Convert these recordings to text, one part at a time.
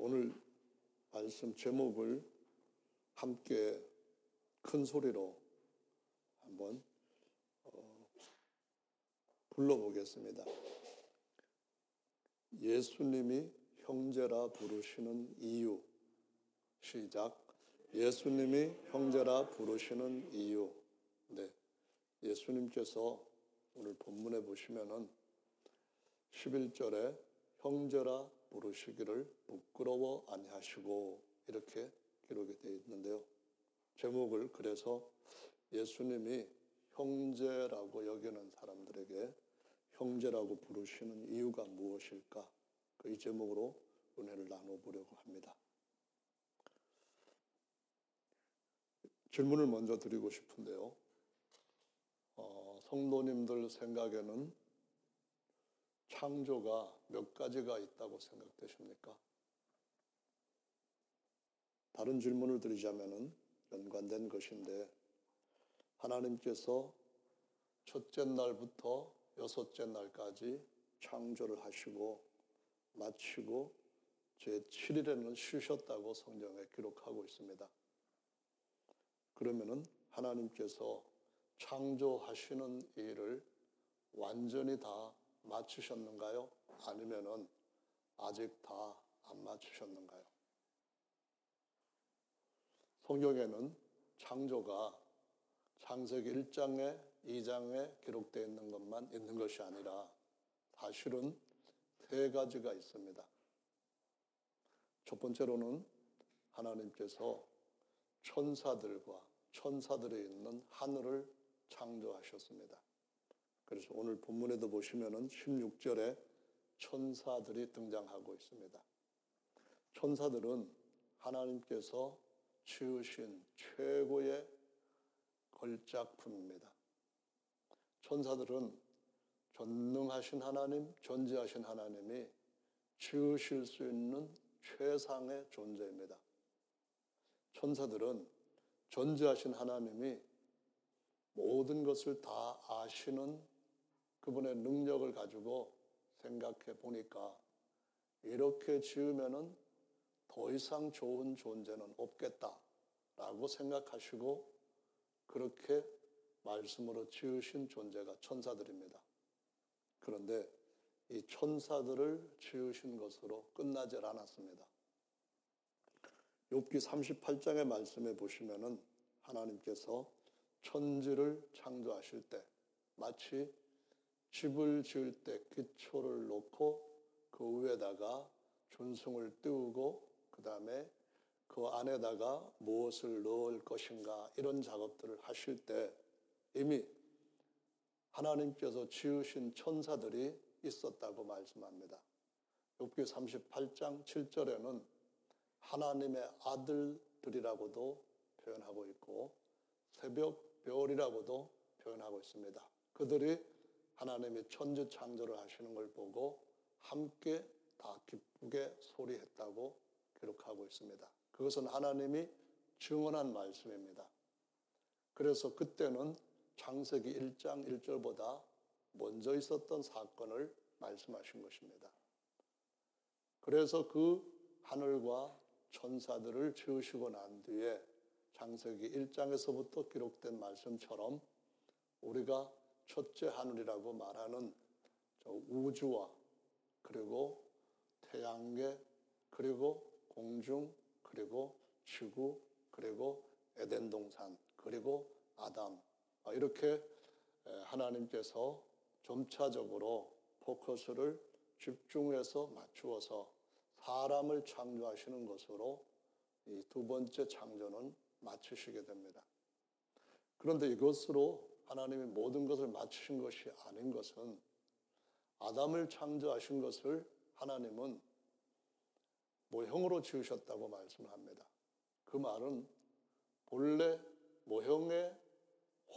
오늘 말씀 제목을 함께 큰 소리로 한번 어, 불러보겠습니다. 예수님이 형제라 부르시는 이유. 시작. 예수님이 형제라 부르시는 이유. 네. 예수님께서 오늘 본문에 보시면은 11절에 형제라 부르시기를 부끄러워 아니하시고 이렇게 기록이 되어 있는데요. 제목을 그래서 예수님이 형제라고 여기는 사람들에게 형제라고 부르시는 이유가 무엇일까? 그 이 제목으로 은혜를 나눠보려고 합니다. 질문을 먼저 드리고 싶은데요. 어, 성도님들 생각에는 창조가 몇 가지가 있다고 생각되십니까? 다른 질문을 드리자면 연관된 것인데 하나님께서 첫째 날부터 여섯째 날까지 창조를 하시고 마치고 제 7일에는 쉬셨다고 성경에 기록하고 있습니다. 그러면은 하나님께서 창조하시는 일을 완전히 다 마치셨는가요? 아니면은 아직 다안 마치셨는가요? 성경에는 창조가 창세기 1장에 2장에 기록되어 있는 것만 있는 것이 아니라 사실은 세 가지가 있습니다. 첫 번째로는 하나님께서 천사들과 천사들이 있는 하늘을 창조하셨습니다. 그래서 오늘 본문에도 보시면은 16절에 천사들이 등장하고 있습니다. 천사들은 하나님께서 지으신 최고의 걸작품입니다. 천사들은 전능하신 하나님, 존재하신 하나님이 지으실 수 있는 최상의 존재입니다. 천사들은 존재하신 하나님이 모든 것을 다 아시는 그분의 능력을 가지고 생각해 보니까 이렇게 지으면은 더 이상 좋은 존재는 없겠다라고 생각하시고 그렇게 말씀으로 지으신 존재가 천사들입니다. 그런데 이 천사들을 지으신 것으로 끝나지 않았습니다. 욥기 38장의 말씀에 보시면은 하나님께서 천지를 창조하실 때 마치 집을 지을 때 기초를 놓고 그 위에다가 준승을 띄우고 그 다음에 그 안에다가 무엇을 넣을 것인가 이런 작업들을 하실 때 이미 하나님께서 지으신 천사들이 있었다고 말씀합니다. 욥기 38장 7절에는 하나님의 아들들이라고도 표현하고 있고 새벽 별이라고도 표현하고 있습니다. 그들이 하나님의 천지 창조를 하시는 걸 보고 함께 다 기쁘게 소리했다고 기록하고 있습니다. 그것은 하나님이 증언한 말씀입니다. 그래서 그때는 창세기 1장 1절보다 먼저 있었던 사건을 말씀하신 것입니다. 그래서 그 하늘과 천사들을 지으시고 난 뒤에 창세기 1장에서부터 기록된 말씀처럼 우리가 첫째 하늘이라고 말하는 우주와 그리고 태양계 그리고 공중 그리고 지구 그리고 에덴 동산 그리고 아담 아, 이렇게 하나님께서 점차적으로 포커스를 집중해서 맞추어서 사람을 창조하시는 것으로 이 두 번째 창조는 마치시게 됩니다. 그런데 이것으로 하나님이 모든 것을 맞추신 것이 아닌 것은 아담을 창조하신 것을 하나님은 모형으로 지으셨다고 말씀을 합니다. 그 말은 본래 모형에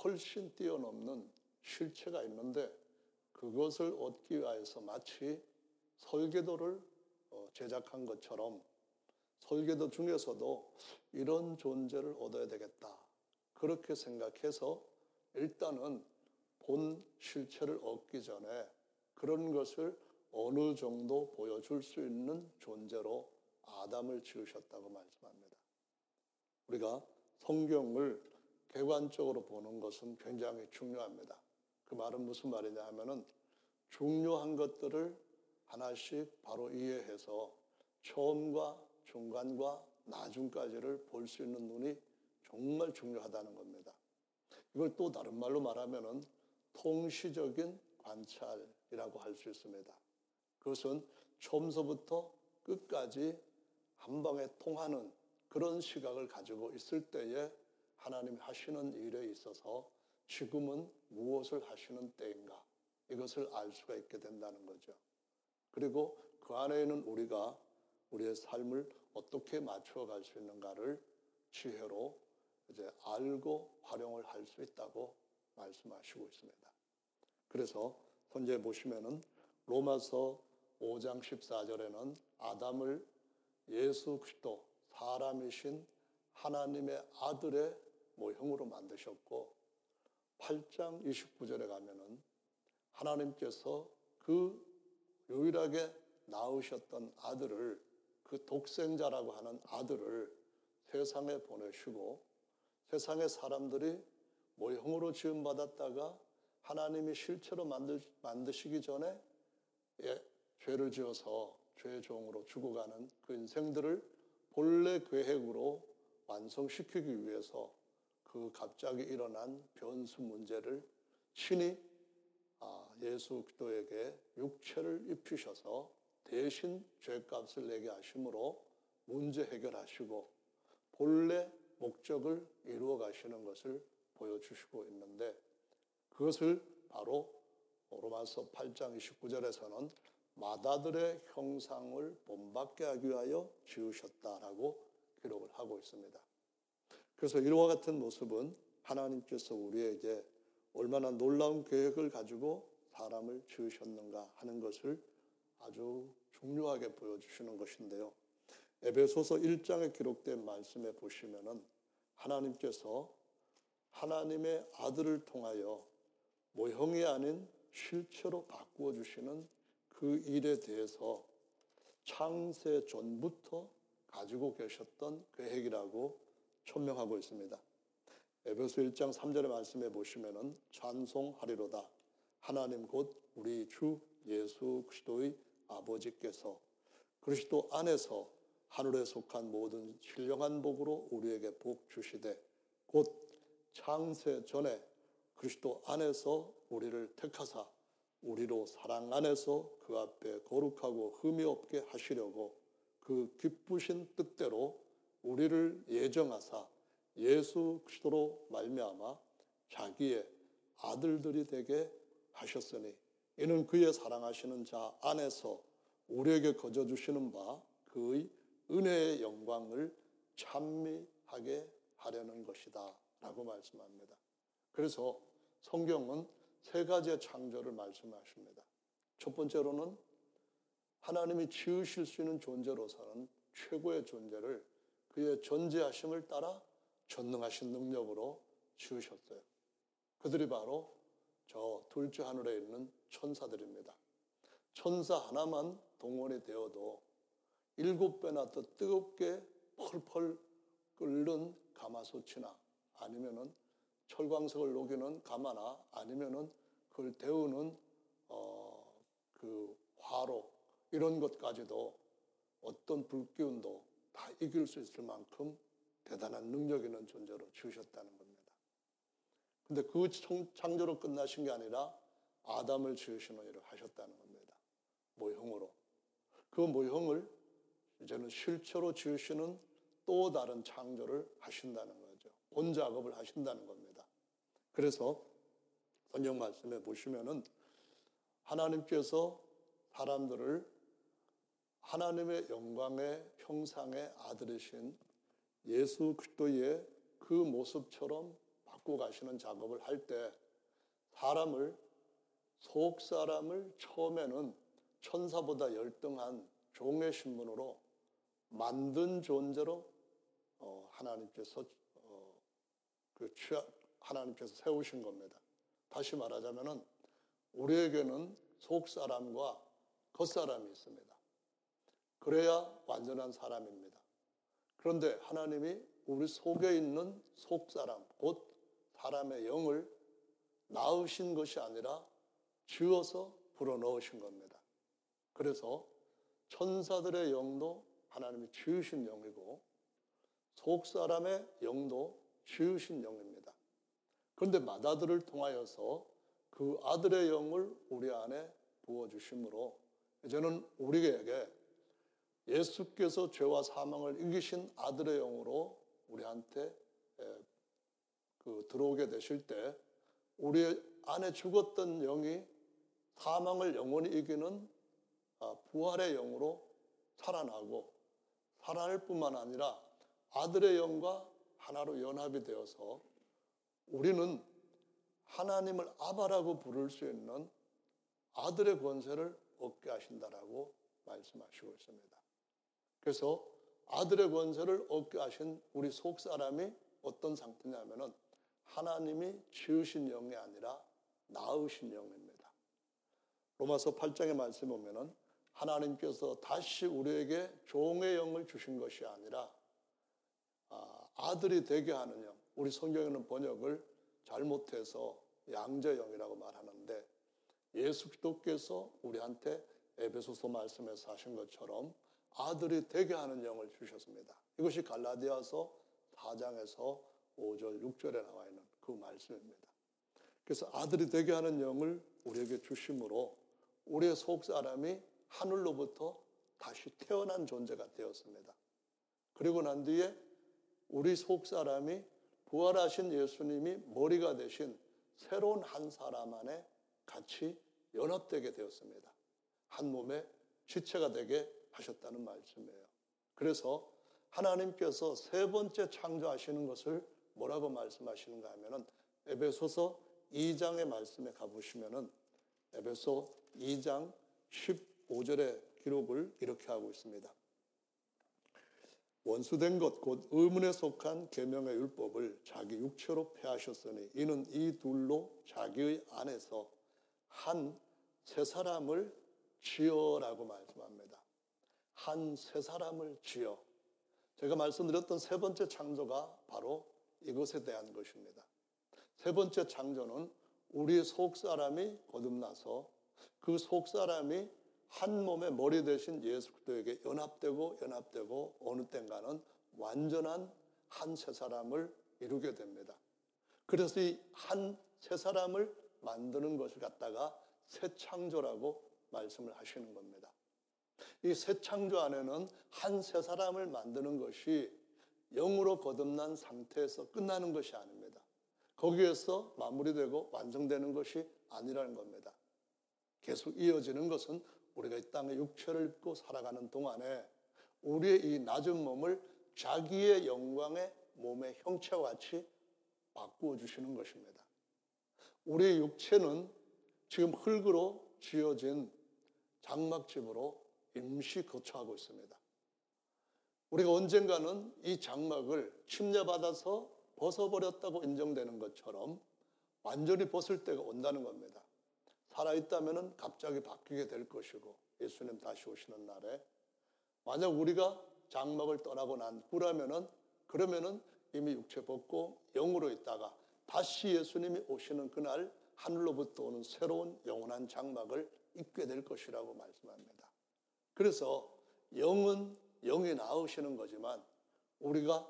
훨씬 뛰어넘는 실체가 있는데 그것을 얻기 위해서 마치 설계도를 어, 제작한 것처럼 설계도 중에서도 이런 존재를 얻어야 되겠다. 그렇게 생각해서 일단은 본 실체를 얻기 전에 그런 것을 어느 정도 보여줄 수 있는 존재로 아담을 지으셨다고 말씀합니다. 우리가 성경을 객관적으로 보는 것은 굉장히 중요합니다. 그 말은 무슨 말이냐 하면은 중요한 것들을 하나씩 바로 이해해서 처음과 중간과 나중까지를 볼 수 있는 눈이 정말 중요하다는 겁니다. 이걸 또 다른 말로 말하면은 통시적인 관찰이라고 할 수 있습니다. 그것은 처음서부터 끝까지 한 방에 통하는 그런 시각을 가지고 있을 때에 하나님이 하시는 일에 있어서 지금은 무엇을 하시는 때인가 이것을 알 수가 있게 된다는 거죠. 그리고 그 안에 있는 우리가 우리의 삶을 어떻게 맞추어 갈 수 있는가를 지혜로 이제 알고 활용을 할 수 있다고 말씀하시고 있습니다. 그래서 현재 보시면은 로마서 5장 14절에는 아담을 예수 그리스도 사람이신 하나님의 아들의 모형으로 만드셨고 8장 29절에 가면은 하나님께서 그 유일하게 낳으셨던 아들을 그 독생자라고 하는 아들을 세상에 보내시고 세상의 사람들이 모형으로 지음받았다가 하나님이 실체로 만드, 만드 시기 전에 예, 죄를 지어서 죄의 종으로 죽어가는 그 인생들을 본래 계획으로 완성시키기 위해서 그 갑자기 일어난 변수 문제를 신이 아, 예수 그리스도에게 육체를 입히셔서 대신 죄값을 내게 하심으로 문제 해결하시고 본래 목적을 이루어 가시는 것을 보여주시고 있는데 그것을 바로 로마서 8장 29절에서는 마다들의 형상을 본받게 하기 위하여 지으셨다라고 기록을 하고 있습니다. 그래서 이와 같은 모습은 하나님께서 우리에게 얼마나 놀라운 계획을 가지고 사람을 지으셨는가 하는 것을 아주 중요하게 보여주시는 것인데요. 에베소서 1장에 기록된 말씀에 보시면은 하나님께서 하나님의 아들을 통하여 모형이 아닌 실체로 바꾸어 주시는 그 일에 대해서 창세 전부터 가지고 계셨던 계획이라고 천명하고 있습니다. 에베소 1장 3절의 말씀에 보시면은 찬송하리로다. 하나님 곧 우리 주 예수 그리스도의 아버지께서 그리스도 안에서 하늘에 속한 모든 신령한 복으로 우리에게 복 주시되 곧 창세 전에 그리스도 안에서 우리를 택하사 우리로 사랑 안에서 그 앞에 거룩하고 흠이 없게 하시려고 그 기쁘신 뜻대로 우리를 예정하사 예수 그리스도로 말미암아 자기의 아들들이 되게 하셨으니 이는 그의 사랑하시는 자 안에서 우리에게 거저 주시는 바 그의 은혜의 영광을 찬미하게 하려는 것이다 라고 말씀합니다. 그래서 성경은 세 가지의 창조를 말씀하십니다. 첫 번째로는 하나님이 지으실 수 있는 존재로서는 최고의 존재를 그의 존재하심을 따라 전능하신 능력으로 지으셨어요. 그들이 바로 저 둘째 하늘에 있는 천사들입니다. 천사 하나만 동원이 되어도 일곱 배나 더 뜨겁게 펄펄 끓는 가마솥이나 아니면은 철광석을 녹이는 가마나 아니면은 그걸 데우는 어, 그 화로 이런 것까지도 어떤 불기운도 다 이길 수 있을 만큼 대단한 능력 있는 존재로 지으셨다는 겁니다. 근데 그 창조로 끝나신 게 아니라 아담을 지으시는 일을 하셨다는 겁니다. 모형으로. 그 모형을 이제는 실체로 지으시는 또 다른 창조를 하신다는 거죠. 본 작업을 하신다는 겁니다. 그래서 성경 말씀에 보시면은 하나님께서 사람들을 하나님의 영광의 형상의 아들이신 예수 그리스도의 그 모습처럼 바꿔 가시는 작업을 할 때 사람을 속 사람을 처음에는 천사보다 열등한 종의 신분으로 만든 존재로 어, 하나님께서 어, 그 취하, 하나님께서 세우신 겁니다. 다시 말하자면은 우리에게는 속 사람과 겉 사람이 있습니다. 그래야 완전한 사람입니다. 그런데 하나님이 우리 속에 있는 속 사람, 곧 사람의 영을 낳으신 것이 아니라 지어서 불어넣으신 겁니다. 그래서 천사들의 영도 하나님이 지으신 영이고 속 사람의 영도 지으신 영입니다. 그런데 마다들을 통하여서 그 아들의 영을 우리 안에 부어 주심으로 이제는 우리에게 예수께서 죄와 사망을 이기신 아들의 영으로 우리한테 그 들어오게 되실 때 우리 안에 죽었던 영이 사망을 영원히 이기는 아, 부활의 영으로 살아나고 살아날 뿐만 아니라 아들의 영과 하나로 연합이 되어서 우리는 하나님을 아바라고 부를 수 있는 아들의 권세를 얻게 하신다라고 말씀하시고 있습니다. 그래서 아들의 권세를 얻게 하신 우리 속 사람이 어떤 상태냐면은 하나님이 지으신 영이 아니라 낳으신 영입니다. 로마서 8장의 말씀 보면은 하나님께서 다시 우리에게 종의 영을 주신 것이 아니라 아, 아들이 되게 하는 영. 우리 성경에는 번역을 잘못해서 양자 영이라고 말하는데 예수 기도께서 우리한테 에베소서 말씀에서 하신 것처럼 아들이 되게 하는 영을 주셨습니다. 이것이 갈라디아서 4장에서 5절, 6절에 나와 있는 그 말씀입니다. 그래서 아들이 되게 하는 영을 우리에게 주심으로 우리의 속 사람이 하늘로부터 다시 태어난 존재가 되었습니다. 그리고 난 뒤에 우리 속 사람이 부활하신 예수님이 머리가 되신 새로운 한 사람 안에 같이 연합되게 되었습니다. 한 몸의 지체가 되게 하셨다는 말씀이에요. 그래서 하나님께서 세 번째 창조하시는 것을 뭐라고 말씀하시는가 하면은 에베소서 2장의 말씀에 가보시면은 에베소 2장 15절의 기록을 이렇게 하고 있습니다. 원수된 것 곧 의문에 속한 계명의 율법을 자기 육체로 폐하셨으니 이는 이 둘로 자기의 안에서 한 세 사람을 지어라고 말씀합니다. 한 세 사람을 지어. 제가 말씀드렸던 세 번째 창조가 바로 이것에 대한 것입니다. 세 번째 창조는 우리 속 사람이 거듭나서 그 속 사람이 한 몸의 머리 대신 예수 그리스도에게 연합되고 연합되고 어느 땐가는 완전한 한 세 사람을 이루게 됩니다. 그래서 이 한 세 사람을 만드는 것을 갖다가 새 창조라고 말씀을 하시는 겁니다. 이 새 창조 안에는 한 세 사람을 만드는 것이 영으로 거듭난 상태에서 끝나는 것이 아닙니다. 거기에서 마무리되고 완성되는 것이 아니라는 겁니다. 계속 이어지는 것은 우리가 이 땅에 육체를 입고 살아가는 동안에 우리의 이 낮은 몸을 자기의 영광의 몸의 형체와 같이 바꾸어 주시는 것입니다. 우리의 육체는 지금 흙으로 지어진 장막집으로 임시 거처하고 있습니다. 우리가 언젠가는 이 장막을 침례받아서 벗어버렸다고 인정되는 것처럼 완전히 벗을 때가 온다는 겁니다. 살아있다면 갑자기 바뀌게 될 것이고 예수님 다시 오시는 날에 만약 우리가 장막을 떠나고 난 후라면은 그러면은 이미 육체 벗고 영으로 있다가 다시 예수님이 오시는 그날 하늘로부터 오는 새로운 영원한 장막을 입게 될 것이라고 말씀합니다. 그래서 영은 영이 나으시는 거지만 우리가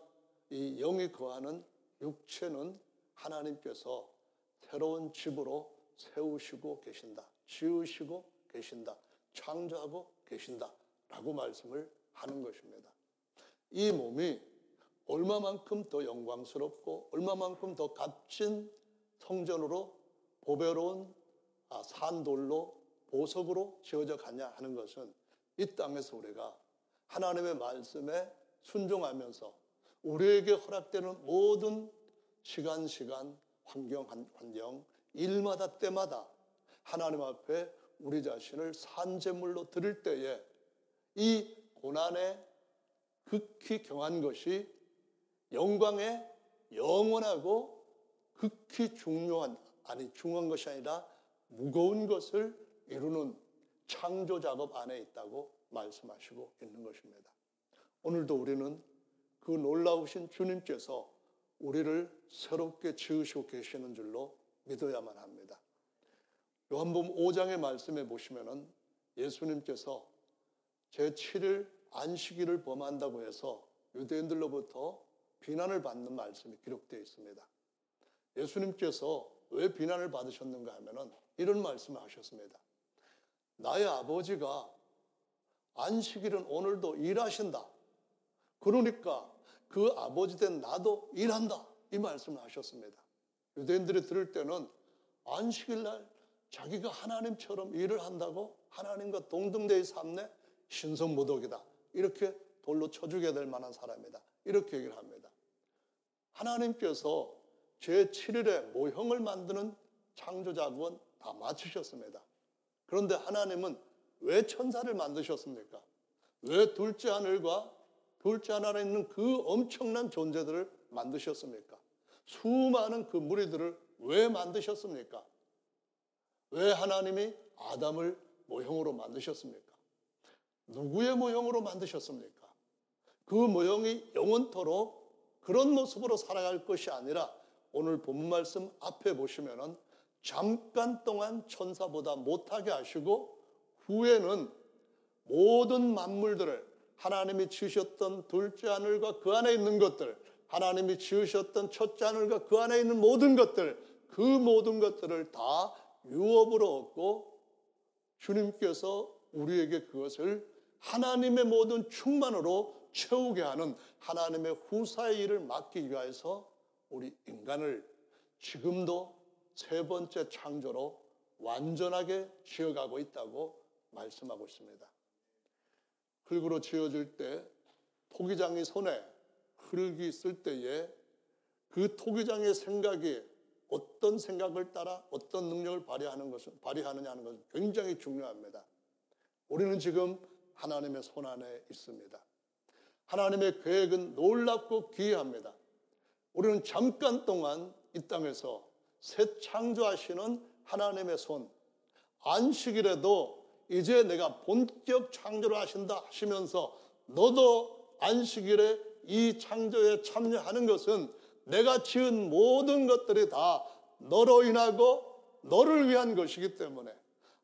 이 영이 거하는 육체는 하나님께서 새로운 집으로 세우시고 계신다. 지으시고 계신다. 창조하고 계신다. 라고 말씀을 하는 것입니다. 이 몸이 얼마만큼 더 영광스럽고 얼마만큼 더 값진 성전으로 보배로운 아, 산돌로 보석으로 지어져 가냐 하는 것은 이 땅에서 우리가 하나님의 말씀에 순종하면서 우리에게 허락되는 모든 시간, 시간, 환경, 환경, 일마다 때마다 하나님 앞에 우리 자신을 산재물로 드릴 때에 이 고난에 극히 경한 것이 영광에 영원하고 극히 중요한, 아니 중요한 것이 아니라 무거운 것을 이루는 창조 작업 안에 있다고 말씀하시고 있는 것입니다. 오늘도 우리는 그 놀라우신 주님께서 우리를 새롭게 지으시고 계시는 줄로 믿어야만 합니다. 요한복음 5장의 말씀에 보시면은 예수님께서 제7일 안식일을 범한다고 해서 유대인들로부터 비난을 받는 말씀이 기록되어 있습니다. 예수님께서 왜 비난을 받으셨는가 하면은 이런 말씀을 하셨습니다. 나의 아버지가 안식일은 오늘도 일하신다. 그러니까 그 아버지 된 나도 일한다. 이 말씀을 하셨습니다. 유대인들이 들을 때는 안식일 날 자기가 하나님처럼 일을 한다고 하나님과 동등되이 삶네 신성모독이다. 이렇게 돌로 쳐주게 될 만한 사람이다. 이렇게 얘기를 합니다. 하나님께서 제7일에 모형을 만드는 창조작업은 다 마치셨습니다. 그런데 하나님은 왜 천사를 만드셨습니까? 왜 둘째 하늘과 둘째 하늘에 있는 그 엄청난 존재들을 만드셨습니까? 수많은 그 무리들을 왜 만드셨습니까? 왜 하나님이 아담을 모형으로 만드셨습니까? 누구의 모형으로 만드셨습니까? 그 모형이 영원토록 그런 모습으로 살아갈 것이 아니라 오늘 본문 말씀 앞에 보시면은 잠깐 동안 천사보다 못하게 하시고 후에는 모든 만물들을 하나님이 지으셨던 둘째 하늘과 그 안에 있는 것들, 하나님이 지으셨던 첫째 하늘과 그 안에 있는 모든 것들, 그 모든 것들을 다 유업으로 얻고 주님께서 우리에게 그것을 하나님의 모든 충만으로 채우게 하는 하나님의 후사의 일을 맡기 위해서 우리 인간을 지금도 세 번째 창조로 완전하게 지어가고 있다고 말씀하고 있습니다. 흙으로 지어질 때 토기장이 손에 흙이 쓸 때에 그 토기장의 생각이 어떤 생각을 따라 어떤 능력을 발휘하는 것은 발휘하느냐 하는 것은 굉장히 중요합니다. 우리는 지금 하나님의 손 안에 있습니다. 하나님의 계획은 놀랍고 기이합니다. 우리는 잠깐 동안 이 땅에서 새 창조하시는 하나님의 손, 안식일에도 이제 내가 본격 창조를 하신다 하시면서 너도 안식일에 이 창조에 참여하는 것은 내가 지은 모든 것들이 다 너로 인하고 너를 위한 것이기 때문에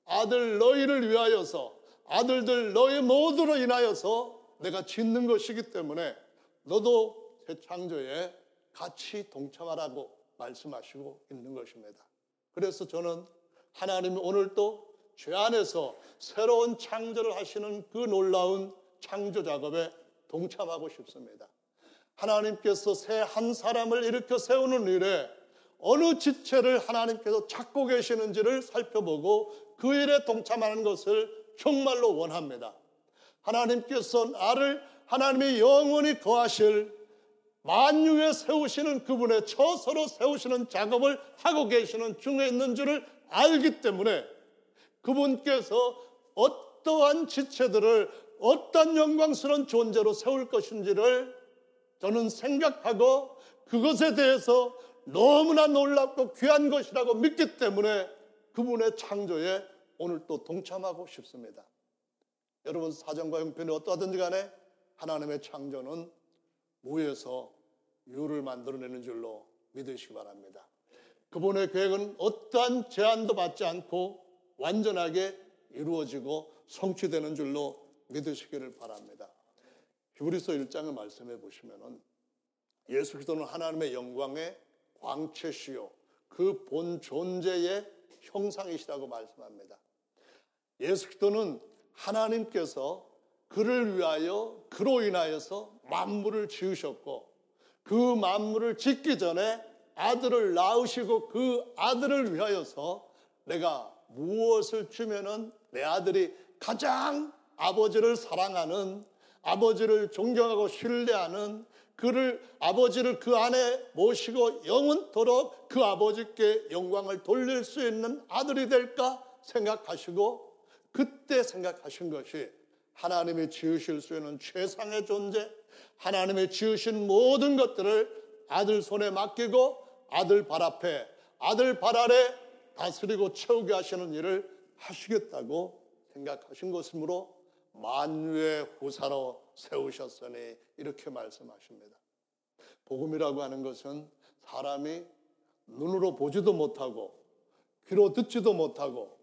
아들 너희를 위하여서 아들들 너희 모두로 인하여서 내가 짓는 것이기 때문에 너도 새 창조에 같이 동참하라고 말씀하시고 있는 것입니다. 그래서 저는 하나님이 오늘 또죄 안에서 새로운 창조를 하시는 그 놀라운 창조 작업에 동참하고 싶습니다. 하나님께서 새 한 사람을 일으켜 세우는 일에 어느 지체를 하나님께서 찾고 계시는지를 살펴보고 그 일에 동참하는 것을 정말로 원합니다. 하나님께서 나를 하나님이 영원히 거하실 만유에 세우시는 그분의 처서로 세우시는 작업을 하고 계시는 중에 있는 줄을 알기 때문에 그분께서 어떠한 지체들을 어떤 영광스러운 존재로 세울 것인지를 저는 생각하고 그것에 대해서 너무나 놀랍고 귀한 것이라고 믿기 때문에 그분의 창조에 오늘 또 동참하고 싶습니다. 여러분 사정과 형편이 어떠하든지 간에 하나님의 창조는 무에서 유를 만들어내는 줄로 믿으시기 바랍니다. 그분의 계획은 어떠한 제한도 받지 않고 완전하게 이루어지고 성취되는 줄로 믿으시기를 바랍니다. 히브리서 1장을 말씀해 보시면은 예수 그리스도는 하나님의 영광의 광채시요 그 본 존재의 형상이시라고 말씀합니다. 예수 그리스도는 하나님께서 그를 위하여 그로 인하여서 만물을 지으셨고 그 만물을 짓기 전에 아들을 낳으시고 그 아들을 위하여서 내가 무엇을 주면은 내 아들이 가장 아버지를 사랑하는 아버지를 존경하고 신뢰하는 그를 아버지를 그 안에 모시고 영원토록 그 아버지께 영광을 돌릴 수 있는 아들이 될까 생각하시고 그때 생각하신 것이 하나님이 지으실 수 있는 최상의 존재, 하나님이 지으신 모든 것들을 아들 손에 맡기고 아들 발 앞에, 아들 발 아래 다스리고 채우게 하시는 일을 하시겠다고 생각하신 것이므로 만유의 후사로 세우셨으니 이렇게 말씀하십니다. 복음이라고 하는 것은 사람이 눈으로 보지도 못하고 귀로 듣지도 못하고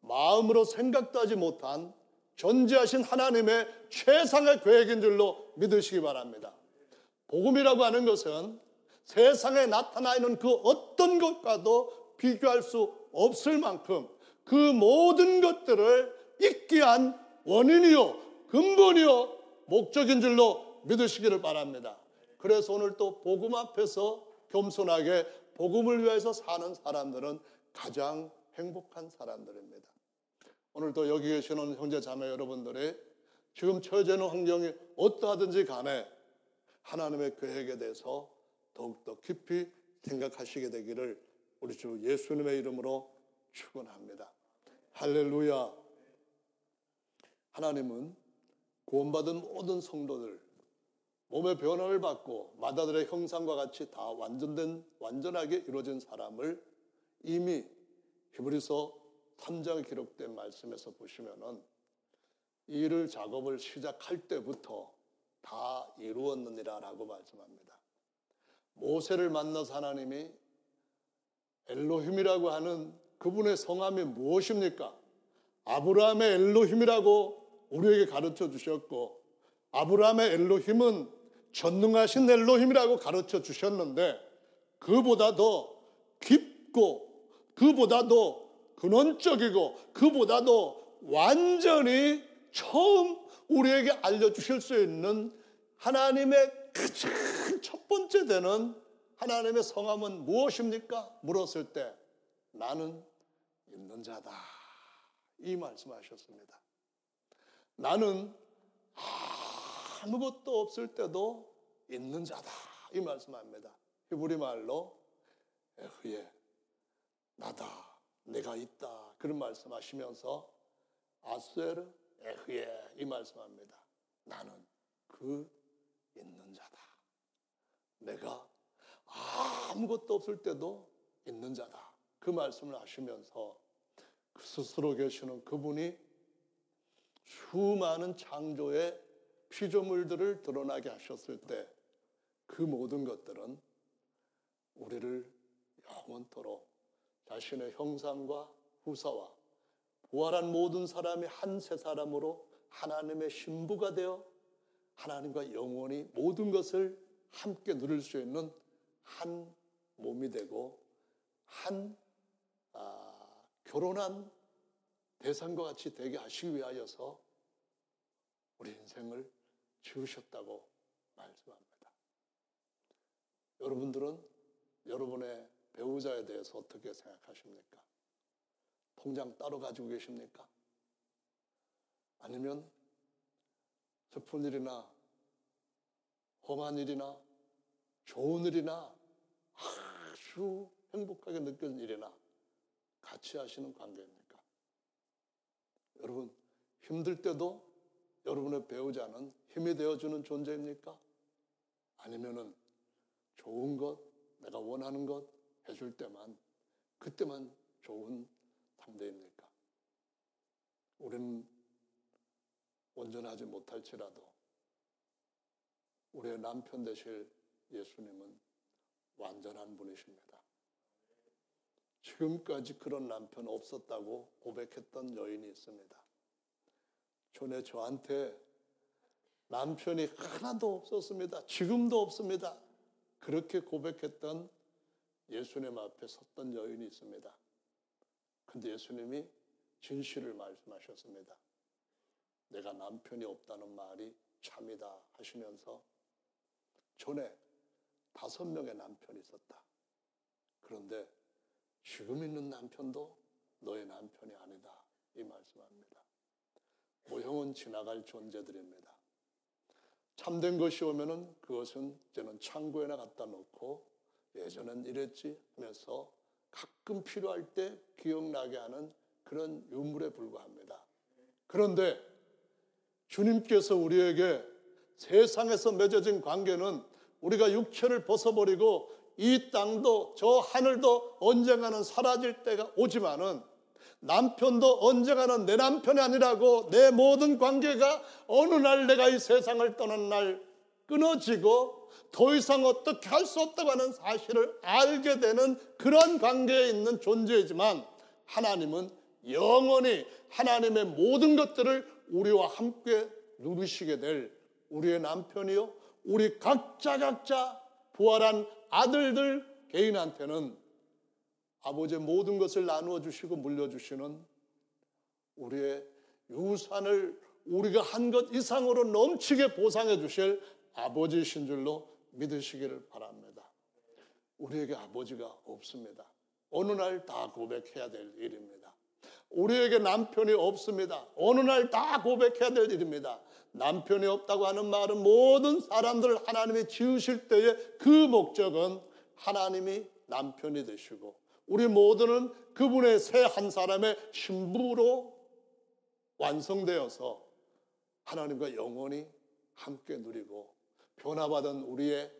마음으로 생각도 하지 못한 존재하신 하나님의 최상의 계획인 줄로 믿으시기 바랍니다. 복음이라고 하는 것은 세상에 나타나 있는 그 어떤 것과도 비교할 수 없을 만큼 그 모든 것들을 있게 한 원인이요, 근본이요, 목적인 줄로 믿으시기를 바랍니다. 그래서 오늘 또 복음 앞에서 겸손하게 복음을 위해서 사는 사람들은 가장 행복한 사람들입니다. 오늘도 여기 계시는 형제 자매 여러분들이 지금 처해져 있는 환경이 어떠하든지 간에 하나님의 계획에 대해서 더욱더 깊이 생각하시게 되기를 우리 주 예수님의 이름으로 축원합니다. 할렐루야. 하나님은 구원받은 모든 성도들 몸의 변화를 받고 마다들의 형상과 같이 다 완전된 완전하게 이루어진 사람을 이미 히브리서 3장에 기록된 말씀에서 보시면은 일을 작업을 시작할 때부터 다 이루었느니라라고 말씀합니다. 모세를 만나서 하나님이 엘로힘이라고 하는 그분의 성함이 무엇입니까? 아브라함의 엘로힘이라고 우리에게 가르쳐 주셨고 아브라함의 엘로힘은 전능하신 엘로힘이라고 가르쳐 주셨는데 그보다 더 깊고 그보다 더 근원적이고 그보다도 완전히 처음 우리에게 알려주실 수 있는 하나님의 가장 첫 번째 되는 하나님의 성함은 무엇입니까? 물었을 때 나는 있는 자다. 이 말씀하셨습니다. 나는 아무것도 없을 때도 있는 자다. 이 말씀합니다. 히브리 말로 에흐예 나다. 내가 있다. 그런 말씀하시면서 아스에르 에흐예 이 말씀합니다. 나는 그 있는 자다. 내가 아무것도 없을 때도 있는 자다. 그 말씀을 하시면서 그 스스로 계시는 그분이 수많은 창조의 피조물들을 드러나게 하셨을 때 그 모든 것들은 우리를 영원토록 자신의 형상과 후사와 부활한 모든 사람이 한 세 사람으로 하나님의 신부가 되어 하나님과 영원히 모든 것을 함께 누릴 수 있는 한 몸이 되고 한 아, 결혼한 대상과 같이 되게 하시기 위하여서 우리 인생을 지으셨다고 말씀합니다. 여러분들은 여러분의 배우자에 대해서 어떻게 생각하십니까? 통장 따로 가지고 계십니까? 아니면 슬픈 일이나 험한 일이나 좋은 일이나 아주 행복하게 느껴진 일이나 같이 하시는 관계입니까? 여러분, 힘들 때도 여러분의 배우자는 힘이 되어주는 존재입니까? 아니면은 좋은 것, 내가 원하는 것, 해줄 때만 그때만 좋은 상대입니까? 우리는 온전하지 못할지라도 우리의 남편 되실 예수님은 완전한 분이십니다. 지금까지 그런 남편 없었다고 고백했던 여인이 있습니다. 전에 저한테 남편이 하나도 없었습니다. 지금도 없습니다. 그렇게 고백했던 예수님 앞에 섰던 여인이 있습니다. 근데 예수님이 진실을 말씀하셨습니다. 내가 남편이 없다는 말이 참이다 하시면서 전에 다섯 명의 남편이 있었다. 그런데 지금 있는 남편도 너의 남편이 아니다. 이 말씀합니다. 모형은 지나갈 존재들입니다. 참된 것이 오면은 그것은 저는 창고에나 갖다 놓고 예전엔 이랬지 하면서 가끔 필요할 때 기억나게 하는 그런 유물에 불과합니다. 그런데 주님께서 우리에게 세상에서 맺어진 관계는 우리가 육체를 벗어버리고 이 땅도 저 하늘도 언젠가는 사라질 때가 오지만은 남편도 언젠가는 내 남편이 아니라고 내 모든 관계가 어느 날 내가 이 세상을 떠난 날 끊어지고 더 이상 어떻게 할 수 없다고 하는 사실을 알게 되는 그런 관계에 있는 존재이지만 하나님은 영원히 하나님의 모든 것들을 우리와 함께 누리시게 될 우리의 남편이요. 우리 각자 각자 부활한 아들들 개인한테는 아버지의 모든 것을 나누어 주시고 물려주시는 우리의 유산을 우리가 한 것 이상으로 넘치게 보상해 주실 아버지이신 줄로 믿으시기를 바랍니다. 우리에게 아버지가 없습니다. 어느 날 다 고백해야 될 일입니다. 우리에게 남편이 없습니다. 어느 날 다 고백해야 될 일입니다. 남편이 없다고 하는 말은 모든 사람들을 하나님이 지으실 때의 그 목적은 하나님이 남편이 되시고 우리 모두는 그분의 새 한 사람의 신부로 완성되어서 하나님과 영원히 함께 누리고 변화받은 우리의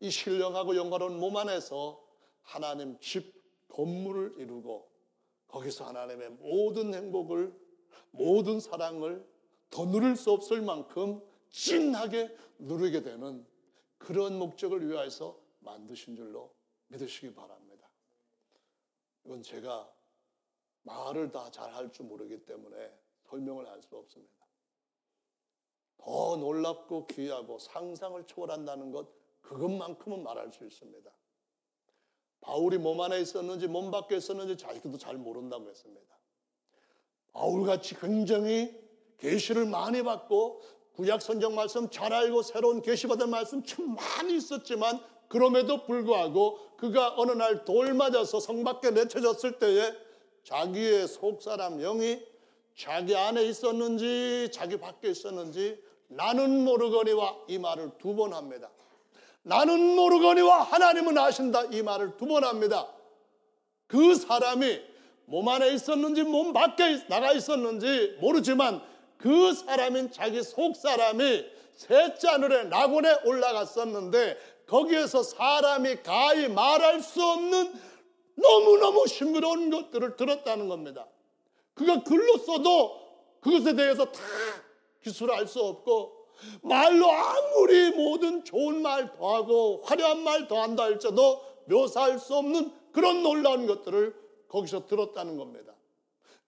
이 신령하고 영광로운 몸 안에서 하나님 집 건물을 이루고 거기서 하나님의 모든 행복을 모든 사랑을 더 누릴 수 없을 만큼 진하게 누리게 되는 그런 목적을 위하여서 만드신 줄로 믿으시기 바랍니다. 이건 제가 말을 다 잘 할 줄 모르기 때문에 설명을 할 수 없습니다. 더 놀랍고 귀하고 상상을 초월한다는 것, 그것만큼은 말할 수 있습니다. 바울이 몸 안에 있었는지 몸 밖에 있었는지 자기도 잘 모른다고 했습니다. 바울같이 굉장히 계시를 많이 받고 구약 선정 말씀 잘 알고 새로운 계시 받은 말씀 참 많이 있었지만 그럼에도 불구하고 그가 어느 날 돌 맞아서 성 밖에 내쳐졌을 때에 자기의 속사람 영이 자기 안에 있었는지 자기 밖에 있었는지 나는 모르거니와 이 말을 두 번 합니다. 나는 모르거니와 하나님은 아신다 이 말을 두 번 합니다. 그 사람이 몸 안에 있었는지 몸 밖에 나가 있었는지 모르지만 그 사람인 자기 속 사람이 셋째 하늘에 낙원에 올라갔었는데 거기에서 사람이 가히 말할 수 없는 너무너무 싱그러운 것들을 들었다는 겁니다. 그가 글로 써도 그것에 대해서 다 기술할 수 없고 말로 아무리 모든 좋은 말 더하고 화려한 말 더한다 할지라도 묘사할 수 없는 그런 놀라운 것들을 거기서 들었다는 겁니다.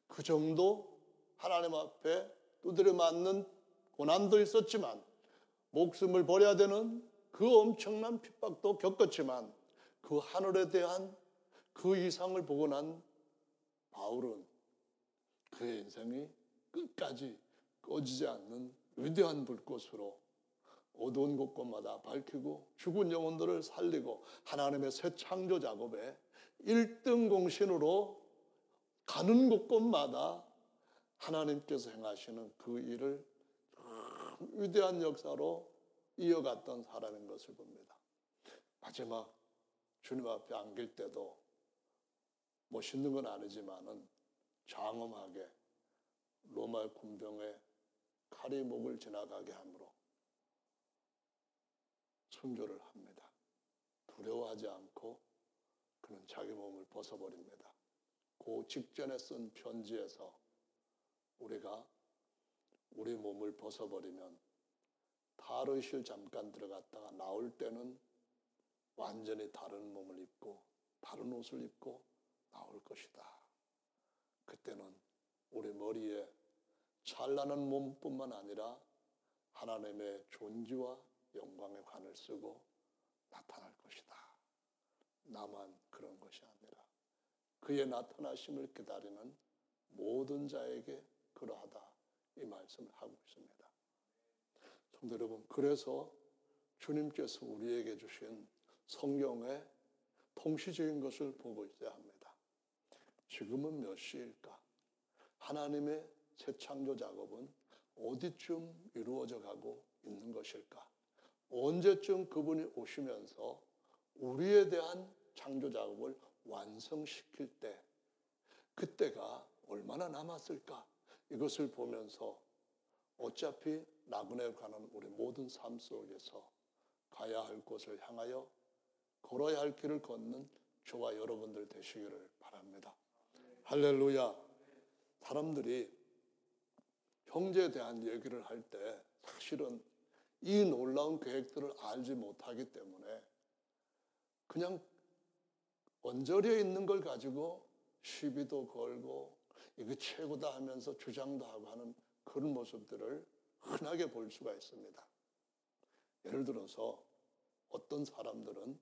그 정도 하나님 앞에 두드려 맞는 고난도 있었지만 목숨을 버려야 되는 그 엄청난 핍박도 겪었지만 그 하늘에 대한 그 이상을 보고 난 바울은 그의 인생이 끝까지 꺼지지 않는 위대한 불꽃으로 어두운 곳곳마다 밝히고 죽은 영혼들을 살리고 하나님의 새 창조 작업에 1등 공신으로 가는 곳곳마다 하나님께서 행하시는 그 일을 위대한 역사로 이어갔던 사람인 것을 봅니다. 마지막 주님 앞에 안길 때도 멋있는 건 아니지만은 장엄하게 로마 군병의 칼이 목을 지나가게 함으로 순교를 합니다. 두려워하지 않고 그는 자기 몸을 벗어버립니다. 그 직전에 쓴 편지에서 우리가 우리 몸을 벗어버리면 탈의실 잠깐 들어갔다가 나올 때는 완전히 다른 몸을 입고 다른 옷을 입고 나올 것이다. 그때는 우리 머리에 찬란한 몸뿐만 아니라 하나님의 존재와 영광의 관을 쓰고 나타날 것이다. 나만 그런 것이 아니라 그의 나타나심을 기다리는 모든 자에게 그러하다. 이 말씀을 하고 있습니다. 성도 여러분, 그래서 주님께서 우리에게 주신 성경의 통시적인 것을 보고 있어야 합니다. 지금은 몇 시일까? 하나님의 재창조 작업은 어디쯤 이루어져 가고 있는 것일까? 언제쯤 그분이 오시면서 우리에 대한 창조 작업을 완성시킬 때, 그때가 얼마나 남았을까? 이것을 보면서 어차피 나그네 가는 우리 모든 삶 속에서 가야 할 곳을 향하여 걸어야 할 길을 걷는 저와 여러분들 되시기를 바랍니다. 할렐루야. 사람들이 형제에 대한 얘기를 할 때 사실은 이 놀라운 계획들을 알지 못하기 때문에 그냥 언저리에 있는 걸 가지고 시비도 걸고 이거 최고다 하면서 주장도 하고 하는 그런 모습들을 흔하게 볼 수가 있습니다. 예를 들어서 어떤 사람들은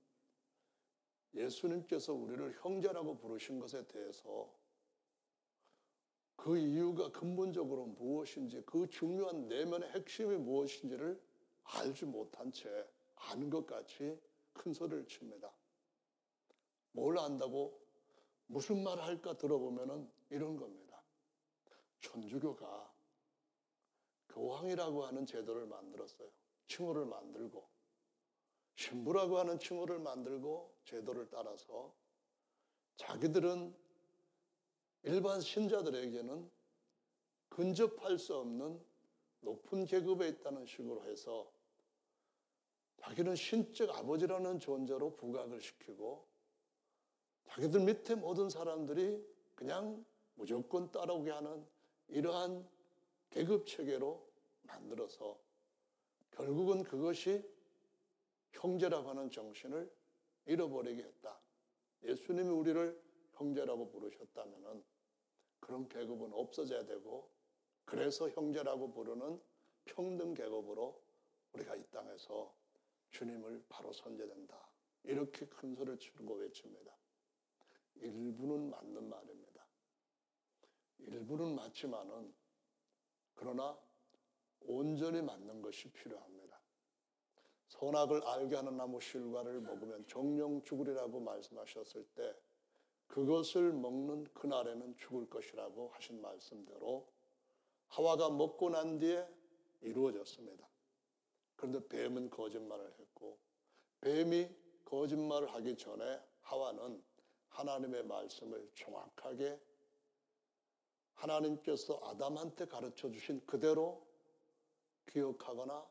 예수님께서 우리를 형제라고 부르신 것에 대해서 그 이유가 근본적으로 무엇인지 그 중요한 내면의 핵심이 무엇인지를 알지 못한 채 아는 것 같이 큰 소리를 칩니다. 뭘 안다고 무슨 말을 할까 들어보면은 이런 겁니다. 천주교가 교황이라고 하는 제도를 만들었어요. 칭호를 만들고 신부라고 하는 칭호를 만들고 제도를 따라서 자기들은 일반 신자들에게는 근접할 수 없는 높은 계급에 있다는 식으로 해서 자기는 신적 아버지라는 존재로 부각을 시키고 자기들 밑에 모든 사람들이 그냥 무조건 따라오게 하는 이러한 계급 체계로 만들어서 결국은 그것이 형제라고 하는 정신을 잃어버리게 했다. 예수님이 우리를 형제라고 부르셨다면은 그런 계급은 없어져야 되고 그래서 형제라고 부르는 평등 계급으로 우리가 이 땅에서 주님을 바로 선제된다. 이렇게 큰 소리를 치고 외칩니다. 일부는 맞는 말입니다. 일부는 맞지만은 그러나 온전히 맞는 것이 필요합니다. 선악을 알게 하는 나무 실과를 먹으면 정령 죽으리라고 말씀하셨을 때 그것을 먹는 그날에는 죽을 것이라고 하신 말씀대로 하와가 먹고 난 뒤에 이루어졌습니다. 그런데 뱀은 거짓말을 했고 뱀이 거짓말을 하기 전에 하와는 하나님의 말씀을 정확하게 하나님께서 아담한테 가르쳐 주신 그대로 기억하거나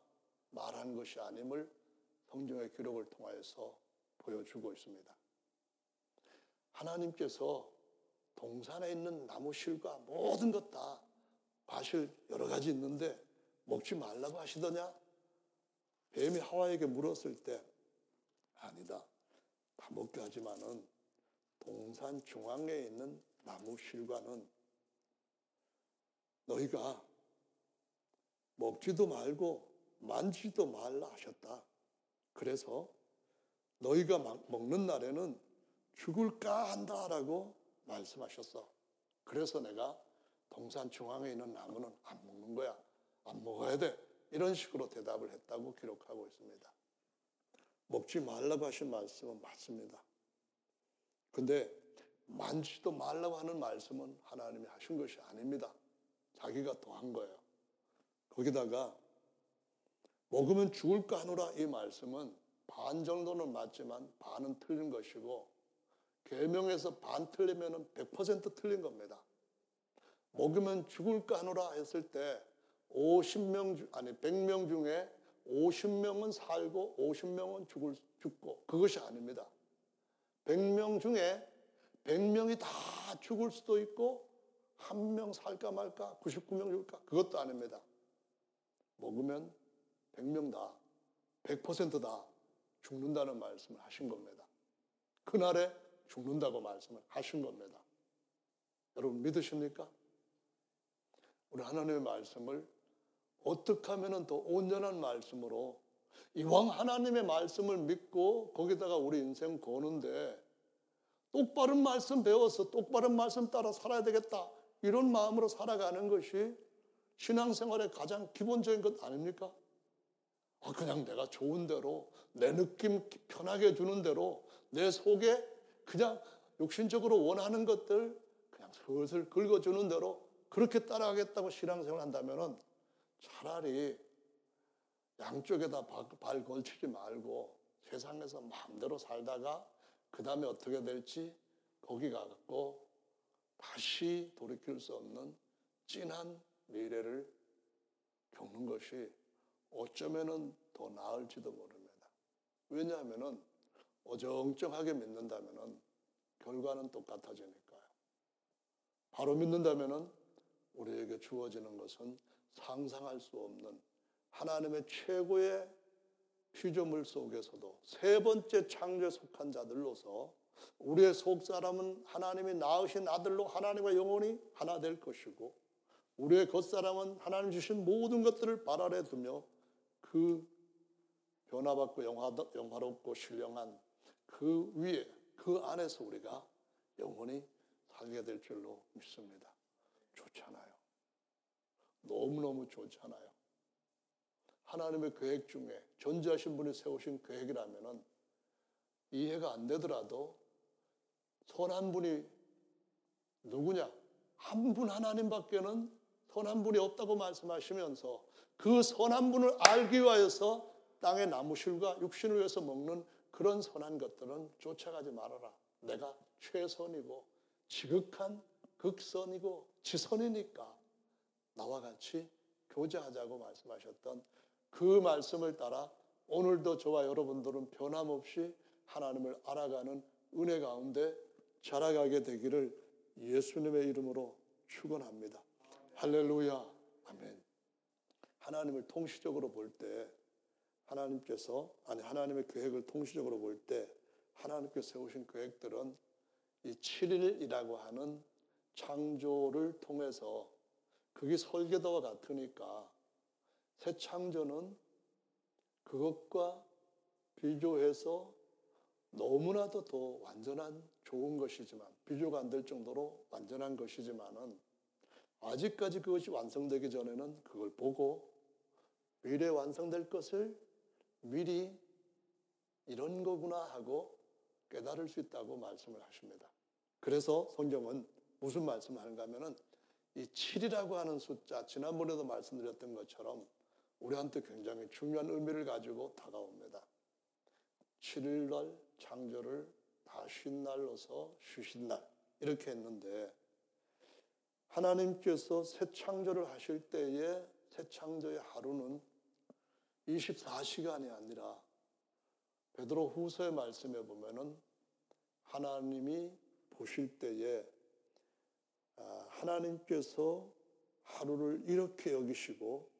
말한 것이 아님을 성경의 기록을 통하여서 보여주고 있습니다. 하나님께서 동산에 있는 나무 실과 모든 것 다 과실 여러 가지 있는데 먹지 말라고 하시더냐? 뱀이 하와에게 물었을 때 아니다. 다 먹게 하지만은 동산 중앙에 있는 나무 실과는 너희가 먹지도 말고 만지도 말라 하셨다. 그래서 너희가 먹는 날에는 죽을까 한다라고 말씀하셨어. 그래서 내가 동산 중앙에 있는 나무는 안 먹는 거야. 안 먹어야 돼. 이런 식으로 대답을 했다고 기록하고 있습니다. 먹지 말라고 하신 말씀은 맞습니다. 근데 만지도 말라고 하는 말씀은 하나님이 하신 것이 아닙니다. 자기가 더한 거예요. 거기다가 먹으면 죽을까 하노라 이 말씀은 반 정도는 맞지만 반은 틀린 것이고 계명에서 반 틀리면 100% 틀린 겁니다. 먹으면 죽을까 하노라 했을 때 50명 아니 100명 중에 50명은 살고 50명은 죽을 죽고 그것이 아닙니다. 100명 중에 100명이 다 죽을 수도 있고 한 명 살까 말까 99명 죽을까 그것도 아닙니다. 먹으면 100명 다 100%다 죽는다는 말씀을 하신 겁니다. 그날에 죽는다고 말씀을 하신 겁니다. 여러분 믿으십니까? 우리 하나님의 말씀을 어떻게 하면 더 온전한 말씀으로 이왕 하나님의 말씀을 믿고 거기다가 우리 인생 거는데 똑바른 말씀 배워서 똑바른 말씀 따라 살아야 되겠다. 이런 마음으로 살아가는 것이 신앙생활의 가장 기본적인 것 아닙니까? 아, 그냥 내가 좋은 대로 내 느낌 편하게 주는 대로 내 속에 그냥 욕심적으로 원하는 것들 그냥 슬슬 긁어주는 대로 그렇게 따라가겠다고 신앙생활 한다면 차라리 양쪽에다 발 걸치지 말고 세상에서 마음대로 살다가 그 다음에 어떻게 될지 거기 가고 다시 돌이킬 수 없는 진한 미래를 겪는 것이 어쩌면은 더 나을지도 모릅니다. 왜냐하면은 어정쩡하게 믿는다면은 결과는 똑같아지니까요. 바로 믿는다면은 우리에게 주어지는 것은 상상할 수 없는 하나님의 최고의 피조물 속에서도 세 번째 창조에 속한 자들로서 우리의 속 사람은 하나님이 낳으신 아들로 하나님과 영원히 하나 될 것이고 우리의 겉사람은 하나님 주신 모든 것들을 발 아래 두며 그 변화받고 영화롭고 신령한 그 위에 그 안에서 우리가 영원히 살게 될 줄로 믿습니다. 좋잖아요. 너무너무 좋잖아요. 하나님의 계획 중에 존재하신 분이 세우신 계획이라면 이해가 안 되더라도 선한 분이 누구냐? 한 분 하나님밖에는 선한 분이 없다고 말씀하시면서 그 선한 분을 알기 위하여서 땅의 나무실과 육신을 위해서 먹는 그런 선한 것들은 쫓아가지 말아라. 내가 최선이고 지극한 극선이고 지선이니까 나와 같이 교제하자고 말씀하셨던 그 말씀을 따라 오늘도 저와 여러분들은 변함없이 하나님을 알아가는 은혜 가운데 자라가게 되기를 예수님의 이름으로 축원합니다. 할렐루야. 아멘. 하나님을 통시적으로 볼 때 하나님께서 아니 하나님의 계획을 통시적으로 볼 때 하나님께서 세우신 계획들은 이 7일이라고 하는 창조를 통해서 그게 설계도와 같으니까 새 창조는 그것과 비교해서 너무나도 더 완전한 좋은 것이지만 비교가 안 될 정도로 완전한 것이지만은 아직까지 그것이 완성되기 전에는 그걸 보고 미래 완성될 것을 미리 이런 거구나 하고 깨달을 수 있다고 말씀을 하십니다. 그래서 성경은 무슨 말씀을 하는가 하면은 이 7이라고 하는 숫자, 지난번에도 말씀드렸던 것처럼 우리한테 굉장히 중요한 의미를 가지고 다가옵니다. 7일날 창조를 다 쉰 날로서 쉬신 날. 이렇게 했는데 하나님께서 새 창조를 하실 때에 새 창조의 하루는 24시간이 아니라 베드로 후서의 말씀에 보면은 하나님이 보실 때에 아, 하나님께서 하루를 이렇게 여기시고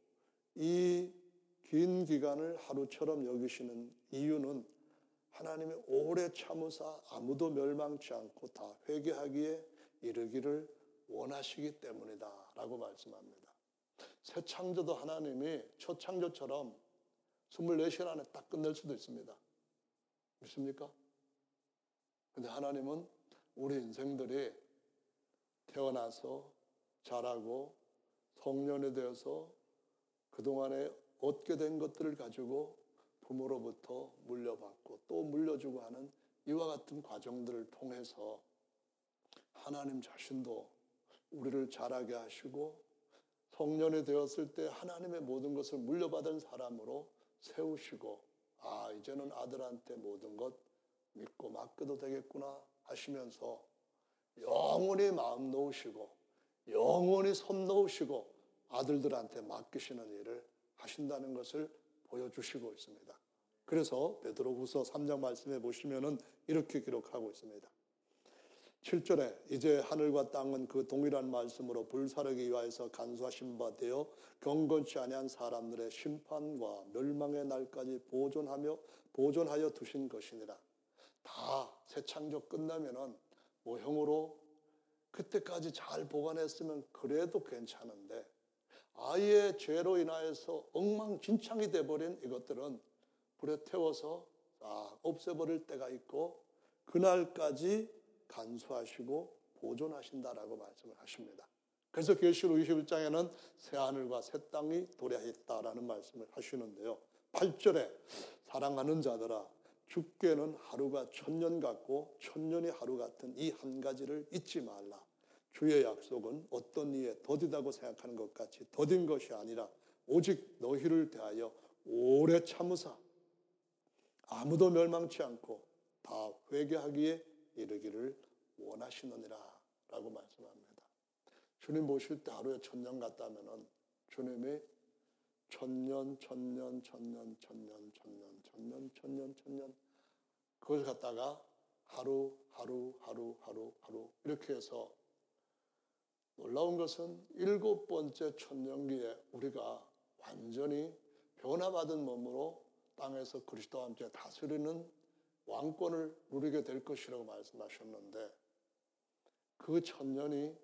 이 긴 기간을 하루처럼 여기시는 이유는 하나님이 오래 참으사 아무도 멸망치 않고 다 회개하기에 이르기를 원하시기 때문이다 라고 말씀합니다. 새 창조도 하나님이 첫 창조처럼 24시간 안에 딱 끝낼 수도 있습니다. 믿습니까? 근데 하나님은 우리 인생들이 태어나서 자라고 성년이 되어서 그동안에 얻게 된 것들을 가지고 부모로부터 물려받고 또 물려주고 하는 이와 같은 과정들을 통해서 하나님 자신도 우리를 자라게 하시고 성년이 되었을 때 하나님의 모든 것을 물려받은 사람으로 세우시고 아 이제는 아들한테 모든 것 믿고 맡겨도 되겠구나 하시면서 영원히 마음 놓으시고 영원히 손 놓으시고 아들들한테 맡기시는 일을 하신다는 것을 보여주시고 있습니다. 그래서 베드로후서 3장 말씀에 보시면은 이렇게 기록하고 있습니다. 7절에 이제 하늘과 땅은 그 동일한 말씀으로 불사르기 위하여서 간수하신 바 되어 경건치 아니한 사람들의 심판과 멸망의 날까지 보존하며 보존하여 두신 것이니라. 다 새 창조 끝나면은 모형으로 그때까지 잘 보관했으면 그래도 괜찮은데 아예 죄로 인하여서 엉망진창이 돼버린 이것들은 불에 태워서 아, 없애버릴 때가 있고 그날까지 간수하시고 보존하신다라고 말씀을 하십니다. 그래서 계시록 21장에는 새 하늘과 새 땅이 도래했다라는 말씀을 하시는데요. 8절에 사랑하는 자들아 죽게는 하루가 천년 같고 천년이 하루 같은 이 한 가지를 잊지 말라. 주의 약속은 어떤 이에 더디다고 생각하는 것 같이 더딘 것이 아니라 오직 너희를 대하여 오래 참으사 아무도 멸망치 않고 다 회개하기에 이르기를 원하시느니라 라고 말씀합니다. 주님 보실 때 하루에 천년 같다면 주님이 천년, 천년, 천년, 천년, 천년, 천년, 천년, 천년 그걸 갖다가 하루, 하루, 하루, 하루, 하루 이렇게 해서 놀라운 것은 일곱 번째 천년기에 우리가 완전히 변화받은 몸으로 땅에서 그리스도와 함께 다스리는 왕권을 누리게 될 것이라고 말씀하셨는데 그 천년이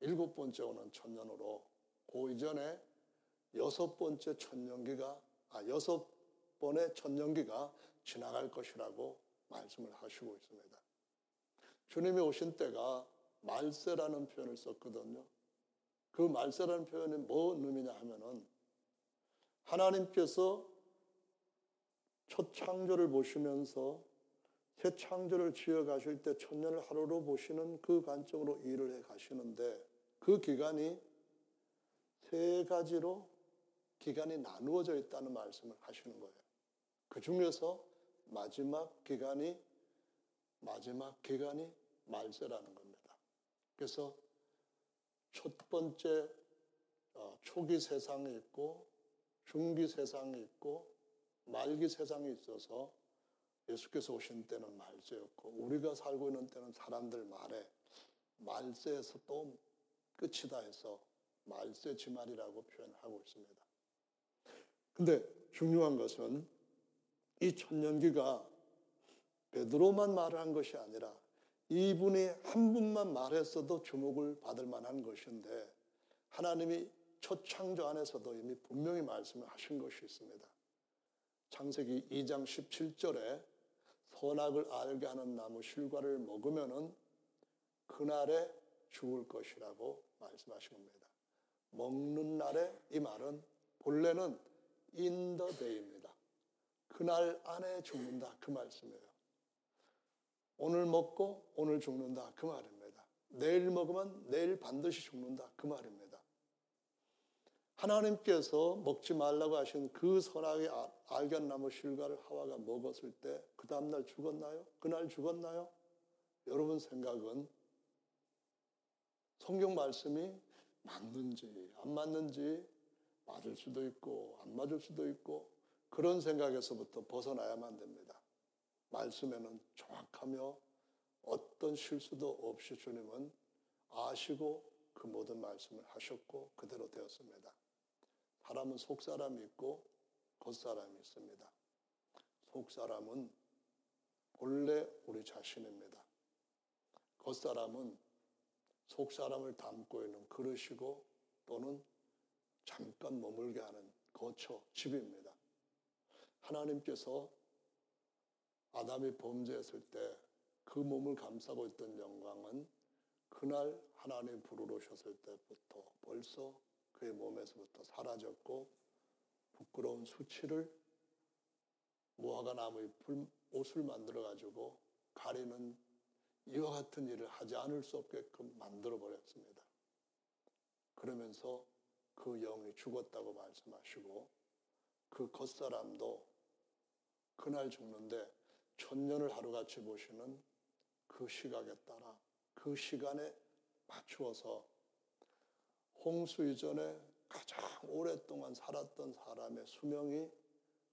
일곱 번째 오는 천년으로 그 이전에 여섯 번째 천년기가 아 여섯 번의 천년기가 지나갈 것이라고 말씀을 하시고 있습니다. 주님이 오신 때가 말세라는 표현을 썼거든요. 그 말세라는 표현이 뭔 의미냐 하면은 하나님께서 첫 창조를 보시면서 새 창조를 지어 가실 때 천년을 하루로 보시는 그 관점으로 일을 해 가시는데 그 기간이 세 가지로 기간이 나누어져 있다는 말씀을 하시는 거예요. 그 중에서 마지막 기간이 마지막 기간이 말세라는 겁니다. 그래서 첫 번째 어, 초기 세상이 있고 중기 세상이 있고 말기 세상이 있어서 예수께서 오신 때는 말세였고 우리가 살고 있는 때는 사람들 말에 말세에서 또 끝이다 해서 말세 지말이라고 표현하고 있습니다. 근데 중요한 것은 이 천년기가 베드로만 말을 한 것이 아니라 이분이 한 분만 말했어도 주목을 받을 만한 것인데 하나님이 첫 창조 안에서도 이미 분명히 말씀을 하신 것이 있습니다. 창세기 2장 17절에 선악을 알게 하는 나무 실과를 먹으면은 그날에 죽을 것이라고 말씀하신 겁니다. 먹는 날에 이 말은 본래는 in the day입니다. 그날 안에 죽는다 그 말씀이에요. 오늘 먹고 오늘 죽는다 그 말입니다. 내일 먹으면 내일 반드시 죽는다 그 말입니다. 하나님께서 먹지 말라고 하신 그 선악의 아, 알게 한 나무 실과를 하와가 먹었을 때 그 다음날 죽었나요? 그날 죽었나요? 여러분 생각은 성경 말씀이 맞는지 안 맞는지 맞을 수도 있고 안 맞을 수도 있고 그런 생각에서부터 벗어나야만 됩니다. 말씀에는 정확하며 어떤 실수도 없이 주님은 아시고 그 모든 말씀을 하셨고 그대로 되었습니다. 사람은 속사람이 있고 겉사람이 있습니다. 속사람은 본래 우리 자신입니다. 겉사람은 속사람을 담고 있는 그릇이고 또는 잠깐 머물게 하는 거처, 집입니다. 하나님께서 아담이 범죄했을 때 그 몸을 감싸고 있던 영광은 그날 하나님 부르러오셨을 때부터 벌써 그의 몸에서부터 사라졌고 부끄러운 수치를 무화과 나무의 옷을 만들어 가지고 가리는 이와 같은 일을 하지 않을 수 없게끔 만들어 버렸습니다. 그러면서 그 영이 죽었다고 말씀하시고 그 겉사람도 그날 죽는데 천년을 하루같이 보시는 그 시각에 따라 그 시간에 맞추어서 홍수 이전에 가장 오랫동안 살았던 사람의 수명이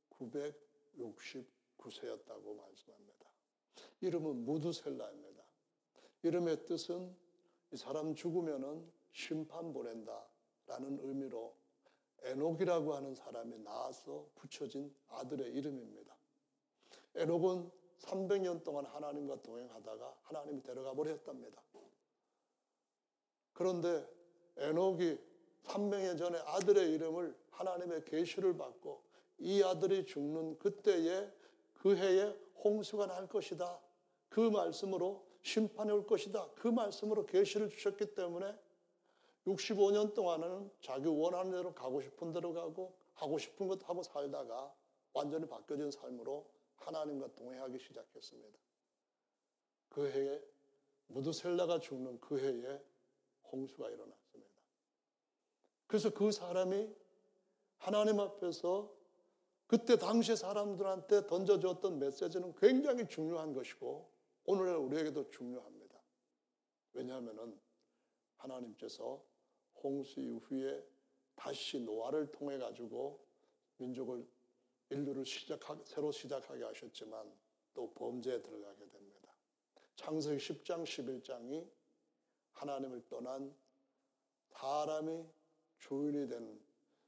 969세였다고 말씀합니다. 이름은 무두셀라입니다. 이름의 뜻은 이 사람 죽으면은 심판 보낸다 라는 의미로 에녹이라고 하는 사람이 나와서 붙여진 아들의 이름입니다. 에녹은 300년 동안 하나님과 동행하다가 하나님이 데려가 버렸답니다. 그런데 에녹이 300년 전에 아들의 이름을 하나님의 계시를 받고 이 아들이 죽는 그때에 그 해에 홍수가 날 것이다. 그 말씀으로 심판이 올 것이다. 그 말씀으로 계시를 주셨기 때문에 65년 동안은 자기 원하는 대로 가고 싶은 대로 가고 하고 싶은 것 하고 살다가 완전히 바뀌어진 삶으로 하나님과 동행하기 시작했습니다. 그 해에 무드셀라가 죽는 그 해에 홍수가 일어났습니다. 그래서 그 사람이 하나님 앞에서 그때 당시 사람들한테 던져줬던 메시지는 굉장히 중요한 것이고 오늘날 우리에게도 중요합니다. 왜냐하면 하나님께서 홍수 이후에 다시 노아를 통해 가지고 민족을 인류를 시작하, 새로 시작하게 하셨지만 또 범죄에 들어가게 됩니다. 창세기 10장 11장이 하나님을 떠난 사람이 주인이 되는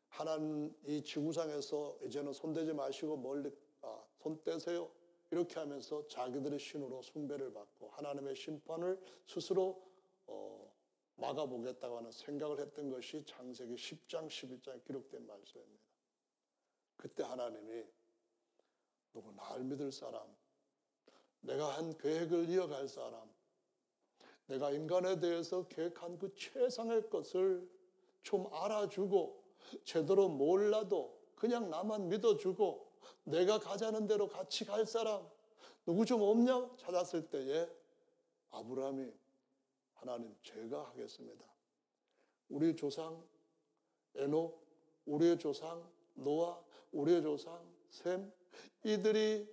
하나님 이 지구상에서 이제는 손대지 마시고 멀리 아, 손 떼세요. 이렇게 하면서 자기들의 신으로 숭배를 받고 하나님의 심판을 스스로 어, 막아보겠다고 하는 생각을 했던 것이 창세기 10장, 11장에 기록된 말씀입니다. 그때 하나님이 누구 날 믿을 사람, 내가 한 계획을 이어갈 사람, 내가 인간에 대해서 계획한 그 최상의 것을 좀 알아주고 제대로 몰라도 그냥 나만 믿어주고 내가 가자는 대로 같이 갈 사람 누구 좀 없냐 찾았을 때에 아브라함이 하나님 제가 하겠습니다. 우리 조상 에녹, 우리의 조상 노아, 우리의 조상 셈 이들이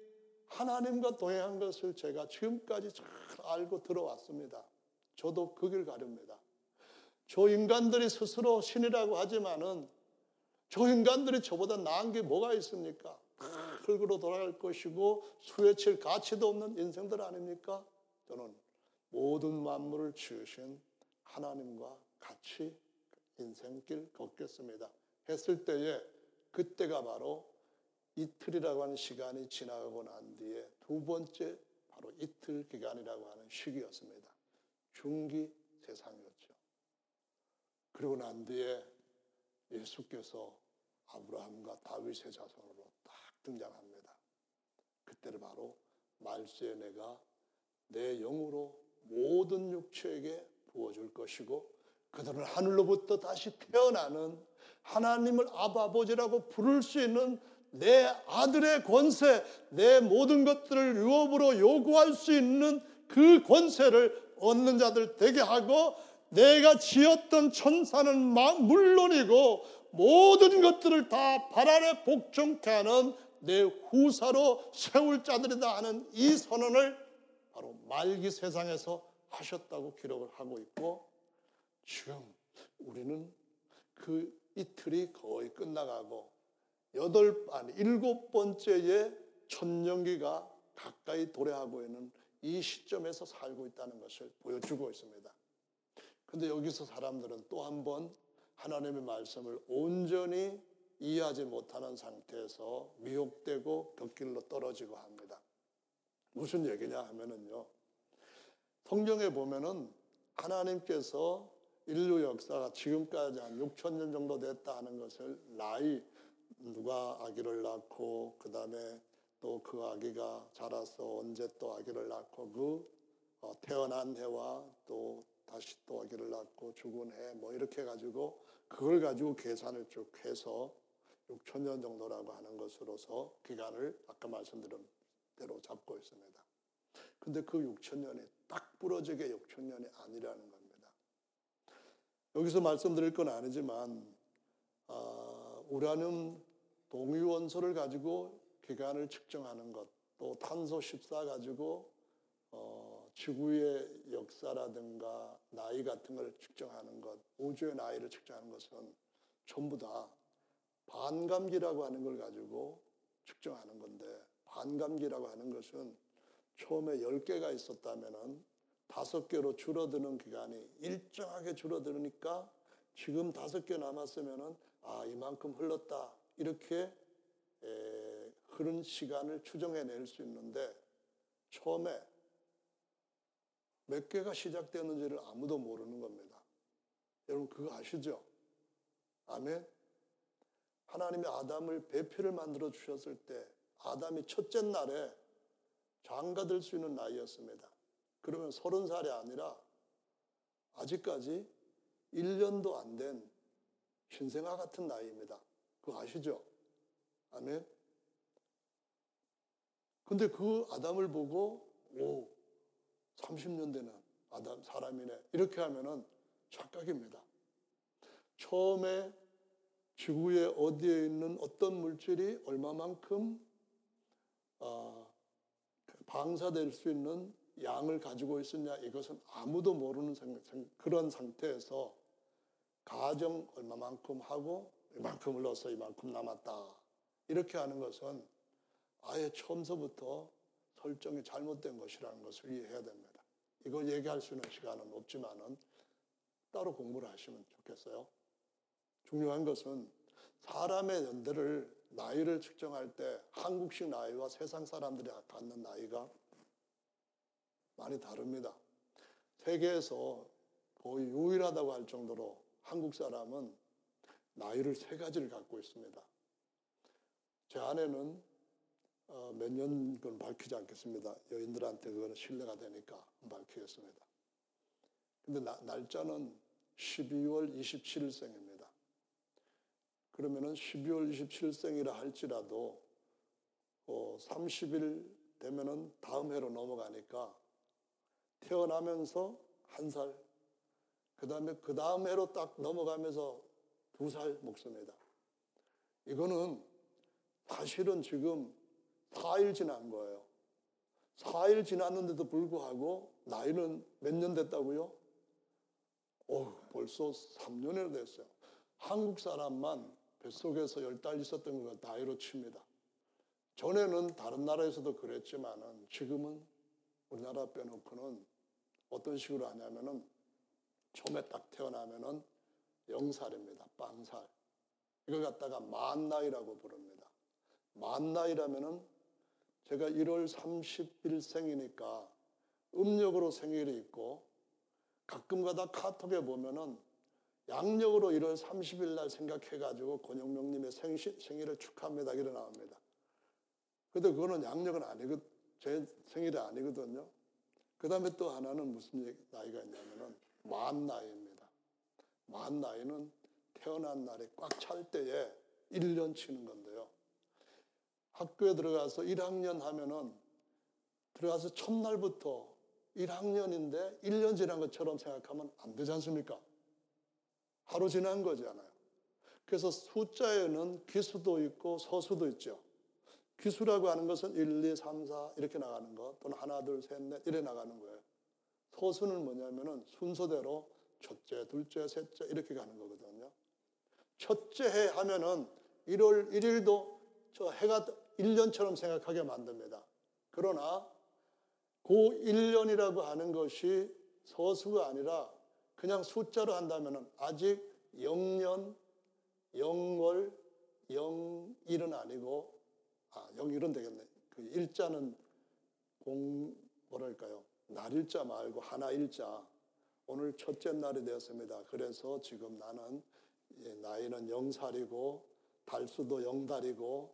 하나님과 동행한 것을 제가 지금까지 잘 알고 들어왔습니다. 저도 그 길 가렵니다. 저 인간들이 스스로 신이라고 하지만은 저 인간들이 저보다 나은 게 뭐가 있습니까? 흙으로 돌아갈 것이고 수혜칠 가치도 없는 인생들 아닙니까? 저는 모든 만물을 지으신 하나님과 같이 인생길 걷겠습니다. 했을 때에 그때가 바로 이틀이라고 하는 시간이 지나가고 난 뒤에 두 번째 바로 이틀 기간이라고 하는 시기였습니다. 중기 세상이었죠. 그리고 난 뒤에 예수께서 아브라함과 다윗의 자손으로 딱 등장합니다. 그때를 바로 말세에 내가 내 영으로 모든 육체에게 부어줄 것이고 그들은 하늘로부터 다시 태어나는 하나님을 아버지라고 부를 수 있는 내 아들의 권세, 내 모든 것들을 유업으로 요구할 수 있는 그 권세를 얻는 자들 되게 하고 내가 지었던 천사는 물론이고 모든 것들을 다발 아래 복종케 하는 내 후사로 세울 자들이다 하는 이 선언을 바로 말기 세상에서 하셨다고 기록을 하고 있고 지금 우리는 그 이틀이 거의 끝나가고 여덟 아니 일곱 번째의 천년기가 가까이 도래하고 있는 이 시점에서 살고 있다는 것을 보여주고 있습니다. 근데 여기서 사람들은 또 한 번 하나님의 말씀을 온전히 이해하지 못하는 상태에서 미혹되고 곁길로 떨어지고 합니다. 무슨 얘기냐 하면은요. 성경에 보면은 하나님께서 인류 역사가 지금까지 한 6천 년 정도 됐다 하는 것을 나이 누가 아기를 낳고 그 다음에 또 그 아기가 자라서 언제 또 아기를 낳고 그 어, 태어난 해와 또 다시 또 아기를 낳고 죽은 해 뭐 이렇게 해가지고 그걸 가지고 계산을 쭉 해서 6천 년 정도라고 하는 것으로서 기간을 아까 말씀드린 대로 잡고 있습니다. 근데 그 6천 년이 딱 부러지게 6천 년이 아니라는 겁니다. 여기서 말씀드릴 건 아니지만 아, 우라늄 동위원소를 가지고 기간을 측정하는 것, 또 탄소 14 가지고 어, 지구의 역사라든가 나이 같은 걸 측정하는 것, 우주의 나이를 측정하는 것은 전부 다 반감기라고 하는 걸 가지고 측정하는 건데 반감기라고 하는 것은 처음에 10개가 있었다면은 다섯 개로 줄어드는 기간이 일정하게 줄어드니까 지금 다섯 개 남았으면은 아 이만큼 흘렀다 이렇게 에, 흐른 시간을 추정해낼 수 있는데 처음에 몇 개가 시작되는지를 아무도 모르는 겁니다. 여러분 그거 아시죠? 아멘. 하나님이 아담을 배필을 만들어 주셨을 때 아담이 첫째 날에 장가들 수 있는 나이였습니다. 그러면 서른 살이 아니라 아직까지 1년도 안 된 신생아 같은 나이입니다. 그거 아시죠? 아멘. 근데 그 아담을 보고 오 30년 되는 아담 사람이네 이렇게 하면은 착각입니다. 처음에 지구에 어디에 있는 어떤 물질이 얼마만큼 어, 방사될 수 있는 양을 가지고 있었냐 이것은 아무도 모르는 그런 상태에서 가정 얼마만큼 하고 이만큼을 넣어서 이만큼 남았다 이렇게 하는 것은 아예 처음서부터 설정이 잘못된 것이라는 것을 이해해야 됩니다. 이걸 얘기할 수 있는 시간은 없지만은 따로 공부를 하시면 좋겠어요. 중요한 것은 사람의 연대를 나이를 측정할 때 한국식 나이와 세상 사람들이 갖는 나이가 많이 다릅니다. 세계에서 거의 유일하다고 할 정도로 한국 사람은 나이를 세 가지를 갖고 있습니다. 제 아내는 어, 몇년 건 밝히지 않겠습니다. 여인들한테 그거는 신뢰가 되니까 밝히겠습니다. 근데 나, 날짜는 12월 27일 생입니다. 그러면은 12월 27일 생이라 할지라도 어, 30일 되면은 다음 해로 넘어가니까 태어나면서 한 살, 그 다음에 그 다음 해로 딱 넘어가면서 두 살 먹습니다. 이거는 사실은 지금 4일 지난 거예요. 4일 지났는데도 불구하고 나이는 몇 년 됐다고요? 오, 벌써 3년이나 됐어요. 한국 사람만 뱃속에서 열달 있었던 거 나이로 칩니다. 전에는 다른 나라에서도 그랬지만은 지금은 우리나라 빼놓고는 어떤 식으로 하냐면은 처음에 딱 태어나면은 영살입니다. 빵살. 이걸 갖다가 만나이라고 부릅니다. 만나이라면은 제가 1월 30일 생이니까 음력으로 생일이 있고 가끔가다 카톡에 보면은 양력으로 1월 30일 날 생각해가지고 권영명님의 생일을 축하합니다. 이래 나옵니다. 근데 그거는 양력은 아니고 제 생일이 아니거든요. 그 다음에 또 하나는 무슨 나이가 있냐면은 만 나이입니다. 만 나이는 태어난 날이 꽉 찰 때에 1년 치는 건데요. 학교에 들어가서 1학년 하면은 들어가서 첫날부터 1학년인데 1년 지난 것처럼 생각하면 안 되지 않습니까? 하루 지난 거잖아요. 그래서 숫자에는 기수도 있고 서수도 있죠. 기수라고 하는 것은 1, 2, 3, 4 이렇게 나가는 것 또는 하나, 둘, 셋, 넷 이래 나가는 거예요. 서수는 뭐냐면은 순서대로 첫째, 둘째, 셋째 이렇게 가는 거거든요. 첫째 해 하면은 1월 1일도 저 해가 1년처럼 생각하게 만듭니다. 그러나 그 1년이라고 하는 것이 서수가 아니라 그냥 숫자로 한다면 아직 0년, 0월, 0일은 아니고 아, 0일은 되겠네. 그 일자는 공 뭐랄까요? 날 일자 말고 하나 일자. 오늘 첫째 날이 되었습니다. 그래서 지금 나는 나이는 0살이고 달수도 0달이고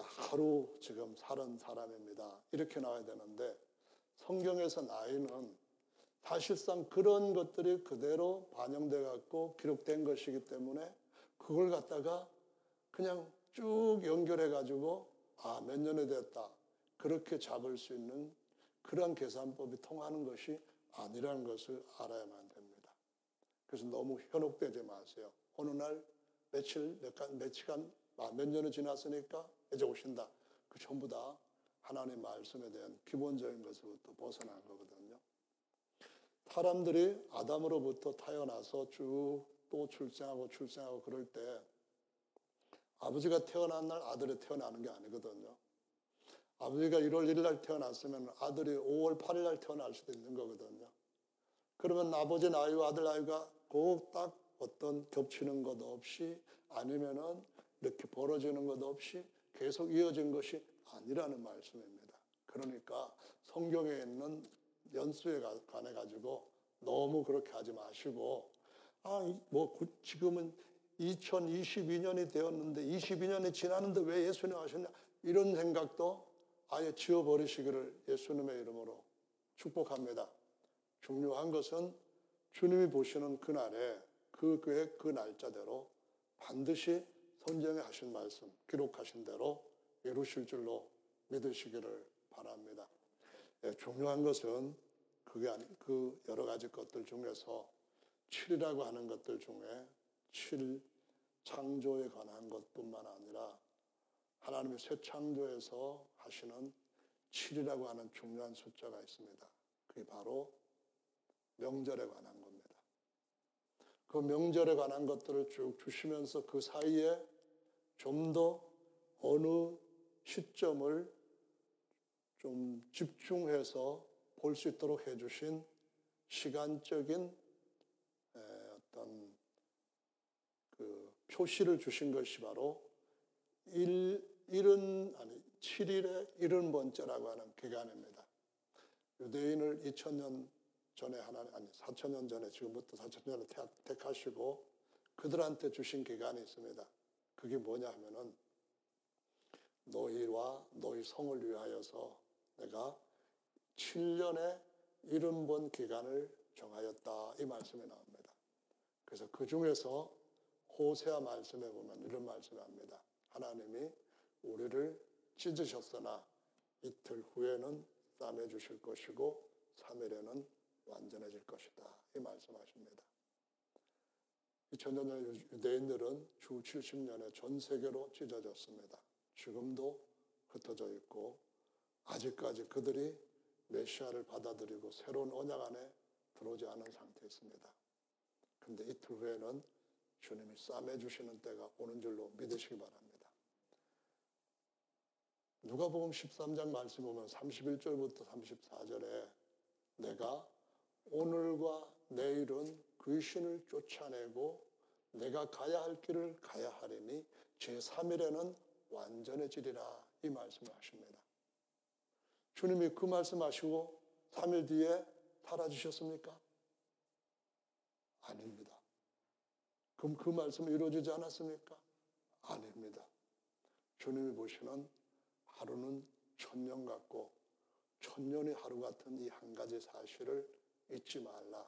하루 지금 살은 사람입니다. 이렇게 나와야 되는데 성경에서 나이는 사실상 그런 것들이 그대로 반영돼 갖고 기록된 것이기 때문에 그걸 갖다가 그냥 쭉 연결해 가지고 아, 몇 년이 됐다. 그렇게 잡을 수 있는 그런 계산법이 통하는 것이 아니라는 것을 알아야만 됩니다. 그래서 너무 현혹되지 마세요. 어느 날 며칠, 몇, 간, 몇 시간, 아, 몇 년이 지났으니까 이제 오신다. 그 전부 다 하나님의 말씀에 대한 기본적인 것으로부터 벗어난 거거든요. 사람들이 아담으로부터 태어나서 쭉 또 출생하고 출생하고 그럴 때 아버지가 태어난 날 아들이 태어나는 게 아니거든요. 아버지가 1월 1일 날 태어났으면 아들이 5월 8일 날 태어날 수도 있는 거거든요. 그러면 아버지 나이와 아들 나이가 꼭 딱 어떤 겹치는 것 없이 아니면은 이렇게 벌어지는 것 없이 계속 이어진 것이 아니라는 말씀입니다. 그러니까 성경에 있는 연수에 관해 가지고 너무 그렇게 하지 마시고 아 뭐 지금은 2022년이 되었는데 22년이 지났는데 왜 예수님 하셨냐 이런 생각도 아예 지워버리시기를 예수님의 이름으로 축복합니다. 중요한 것은 주님이 보시는 그날에 그 계획 그 날짜대로 반드시 선정에 하신 말씀 기록하신 대로 이루실 줄로 믿으시기를 바랍니다. 예, 중요한 것은 그게 아니, 그 여러 가지 것들 중에서 7이라고 하는 것들 중에 7 창조에 관한 것뿐만 아니라 하나님의 새 창조에서 하시는 7이라고 하는 중요한 숫자가 있습니다. 그게 바로 명절에 관한 겁니다. 그 명절에 관한 것들을 쭉 주시면서 그 사이에 좀 더 어느 시점을 좀 집중해서 볼 수 있도록 해주신 시간적인 초시를 주신 것이 바로 일, 일은 아니 7일의 일흔 번째라고 하는 기간입니다. 유대인을 2000년 전에 하나 아니 4000년 전에 지금부터 4000년 전에 택하시고 그들한테 주신 기간이 있습니다. 그게 뭐냐 하면은 너희와 너희 성을 위하여서 내가 7년의 일흔 번 기간을 정하였다 이 말씀이 나옵니다. 그래서 그 중에서 호세아 말씀에 보면 이런 말씀이 합니다. 하나님이 우리를 찢으셨으나 이틀 후에는 싸매 주실 것이고 3일에는 완전해질 것이다. 이 말씀하십니다. 2000년 전 유대인들은 주 70년에 전 세계로 찢어졌습니다. 지금도 흩어져 있고 아직까지 그들이 메시아를 받아들이고 새로운 언약 안에 들어오지 않은 상태에 있습니다. 근데 이틀 후에는 주님이 싸매 주시는 때가 오는 줄로 믿으시기 바랍니다. 누가복음 13장 말씀 보면 31절부터 34절에 내가 오늘과 내일은 귀신을 쫓아내고 내가 가야 할 길을 가야 하리니 제3일에는 완전해지리라 이 말씀을 하십니다. 주님이 그 말씀하시고 3일 뒤에 사라지셨습니까? 아닙니다. 그럼 그 말씀이 이루어지지 않았습니까? 아닙니다. 주님이 보시는 하루는 천년 같고 천년의 하루 같은 이 한 가지 사실을 잊지 말라.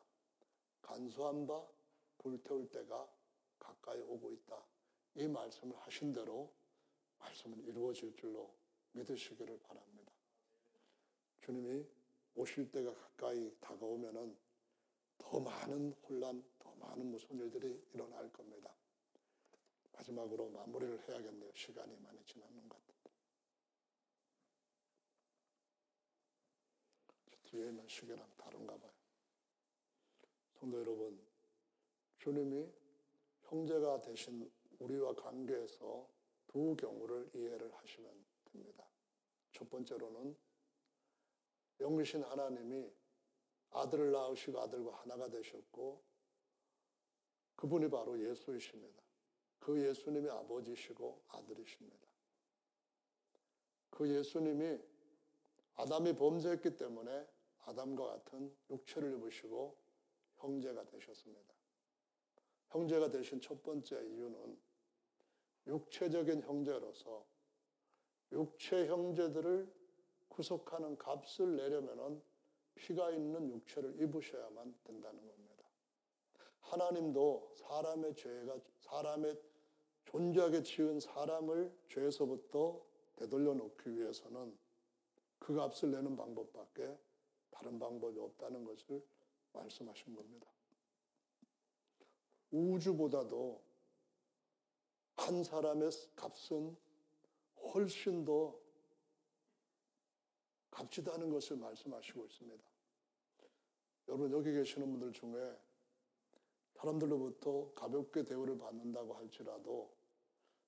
간소한 바 불태울 때가 가까이 오고 있다. 이 말씀을 하신 대로 말씀은 이루어질 줄로 믿으시기를 바랍니다. 주님이 오실 때가 가까이 다가오면은 더 많은 혼란, 더 많은 무슨 일들이 일어날 겁니다. 마지막으로 마무리를 해야겠네요. 시간이 많이 지났는 것 같은데. 뒤에 있는 시계랑 다른가 봐요. 성도 여러분, 주님이 형제가 되신 우리와 관계에서 두 경우를 이해를 하시면 됩니다. 첫 번째로는 영이신 하나님이 아들을 낳으시고 아들과 하나가 되셨고 그분이 바로 예수이십니다. 그 예수님이 아버지시고 아들이십니다. 그 예수님이 아담이 범죄했기 때문에 아담과 같은 육체를 입으시고 형제가 되셨습니다. 형제가 되신 첫 번째 이유는 육체적인 형제로서 육체 형제들을 구속하는 값을 내려면은 피가 있는 육체를 입으셔야만 된다는 겁니다. 하나님도 사람의 죄가 사람의 존재하게 지은 사람을 죄에서부터 되돌려 놓기 위해서는 그 값을 내는 방법밖에 다른 방법이 없다는 것을 말씀하신 겁니다. 우주보다도 한 사람의 값은 훨씬 더 값지다는 것을 말씀하시고 있습니다. 여러분 여기 계시는 분들 중에 사람들로부터 가볍게 대우를 받는다고 할지라도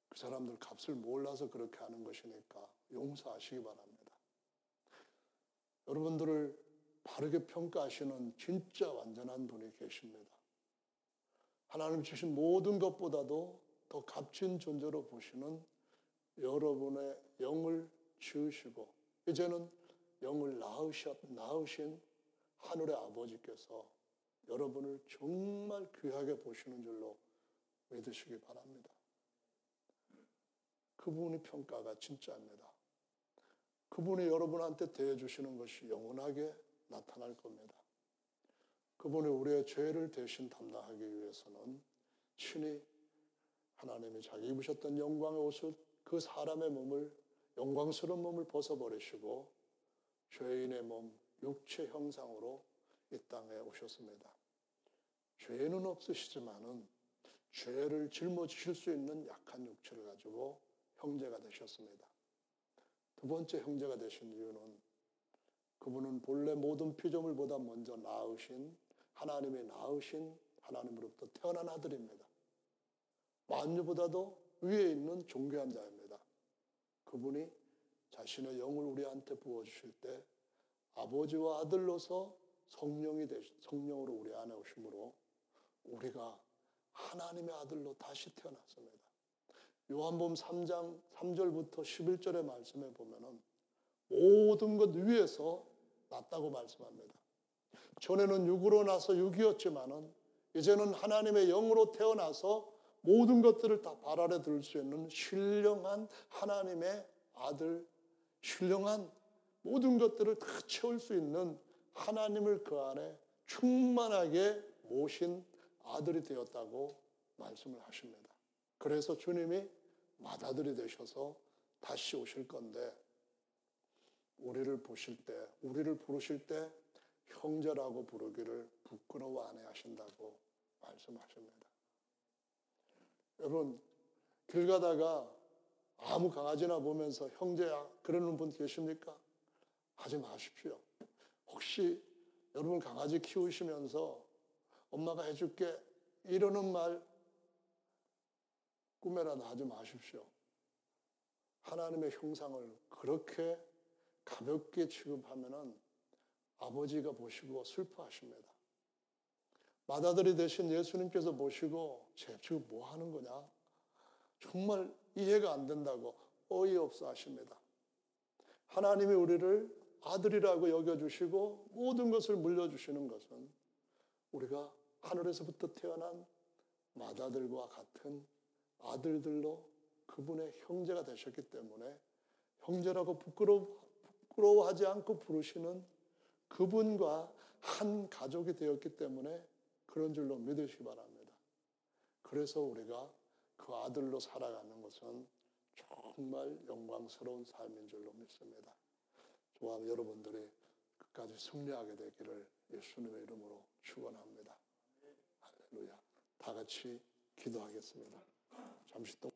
그 사람들 값을 몰라서 그렇게 하는 것이니까 용서하시기 바랍니다. 여러분들을 바르게 평가하시는 진짜 완전한 분이 계십니다. 하나님 주신 모든 것보다도 더 값진 존재로 보시는 여러분의 영을 지으시고 이제는 영을 낳으셨, 낳으신 하늘의 아버지께서 여러분을 정말 귀하게 보시는 줄로 믿으시기 바랍니다. 그분의 평가가 진짜입니다. 그분이 여러분한테 대해주시는 것이 영원하게 나타날 겁니다. 그분이 우리의 죄를 대신 담당하기 위해서는 친히 하나님이 자기 입으셨던 영광의 옷을 그 사람의 몸을 영광스러운 몸을 벗어버리시고 죄인의 몸, 육체 형상으로 이 땅에 오셨습니다. 죄는 없으시지만은 죄를 짊어지실 수 있는 약한 육체를 가지고 형제가 되셨습니다. 두 번째 형제가 되신 이유는 그분은 본래 모든 피조물보다 먼저 낳으신 하나님의 낳으신 하나님으로부터 태어난 아들입니다. 만유보다도 위에 있는 존귀한 자입니다. 그분이 자신의 영을 우리한테 부어주실 때 아버지와 아들로서 성령이 되시, 성령으로 우리 안에 오심으로 우리가 하나님의 아들로 다시 태어났습니다. 요한복음 3장 3절부터 11절의 말씀에 보면은 모든 것 위에서 났다고 말씀합니다. 전에는 육으로 나서 육이었지만은 이제는 하나님의 영으로 태어나서 모든 것들을 다 발 아래 들 수 있는 신령한 하나님의 아들, 신령한 모든 것들을 다 채울 수 있는 하나님을 그 안에 충만하게 모신 아들이 되었다고 말씀을 하십니다. 그래서 주님이 맏아들이 되셔서 다시 오실 건데 우리를 보실 때, 우리를 부르실 때 형제라고 부르기를 부끄러워 안해 하신다고 말씀하십니다. 여러분, 길 가다가 아무 강아지나 보면서 형제야 그러는 분 계십니까? 하지 마십시오. 혹시 여러분 강아지 키우시면서 엄마가 해줄게 이러는 말 꿈에라도 하지 마십시오. 하나님의 형상을 그렇게 가볍게 취급하면은 아버지가 보시고 슬퍼하십니다. 맏아들이 되신 예수님께서 보시고 쟤 지금 뭐 하는 거냐? 정말 이해가 안 된다고 어이없어 하십니다. 하나님이 우리를 아들이라고 여겨주시고 모든 것을 물려주시는 것은 우리가 하늘에서부터 태어난 맏아들과 같은 아들들로 그분의 형제가 되셨기 때문에 형제라고 부끄러워, 부끄러워 하지 않고 부르시는 그분과 한 가족이 되었기 때문에 그런 줄로 믿으시기 바랍니다. 그래서 우리가 그 아들로 살아가는 것은 정말 영광스러운 삶인 줄로 믿습니다. 저와 여러분들이 끝까지 승리하게 되기를 예수님의 이름으로 축원합니다. 할렐루야. 다 같이 기도하겠습니다. 잠시 동안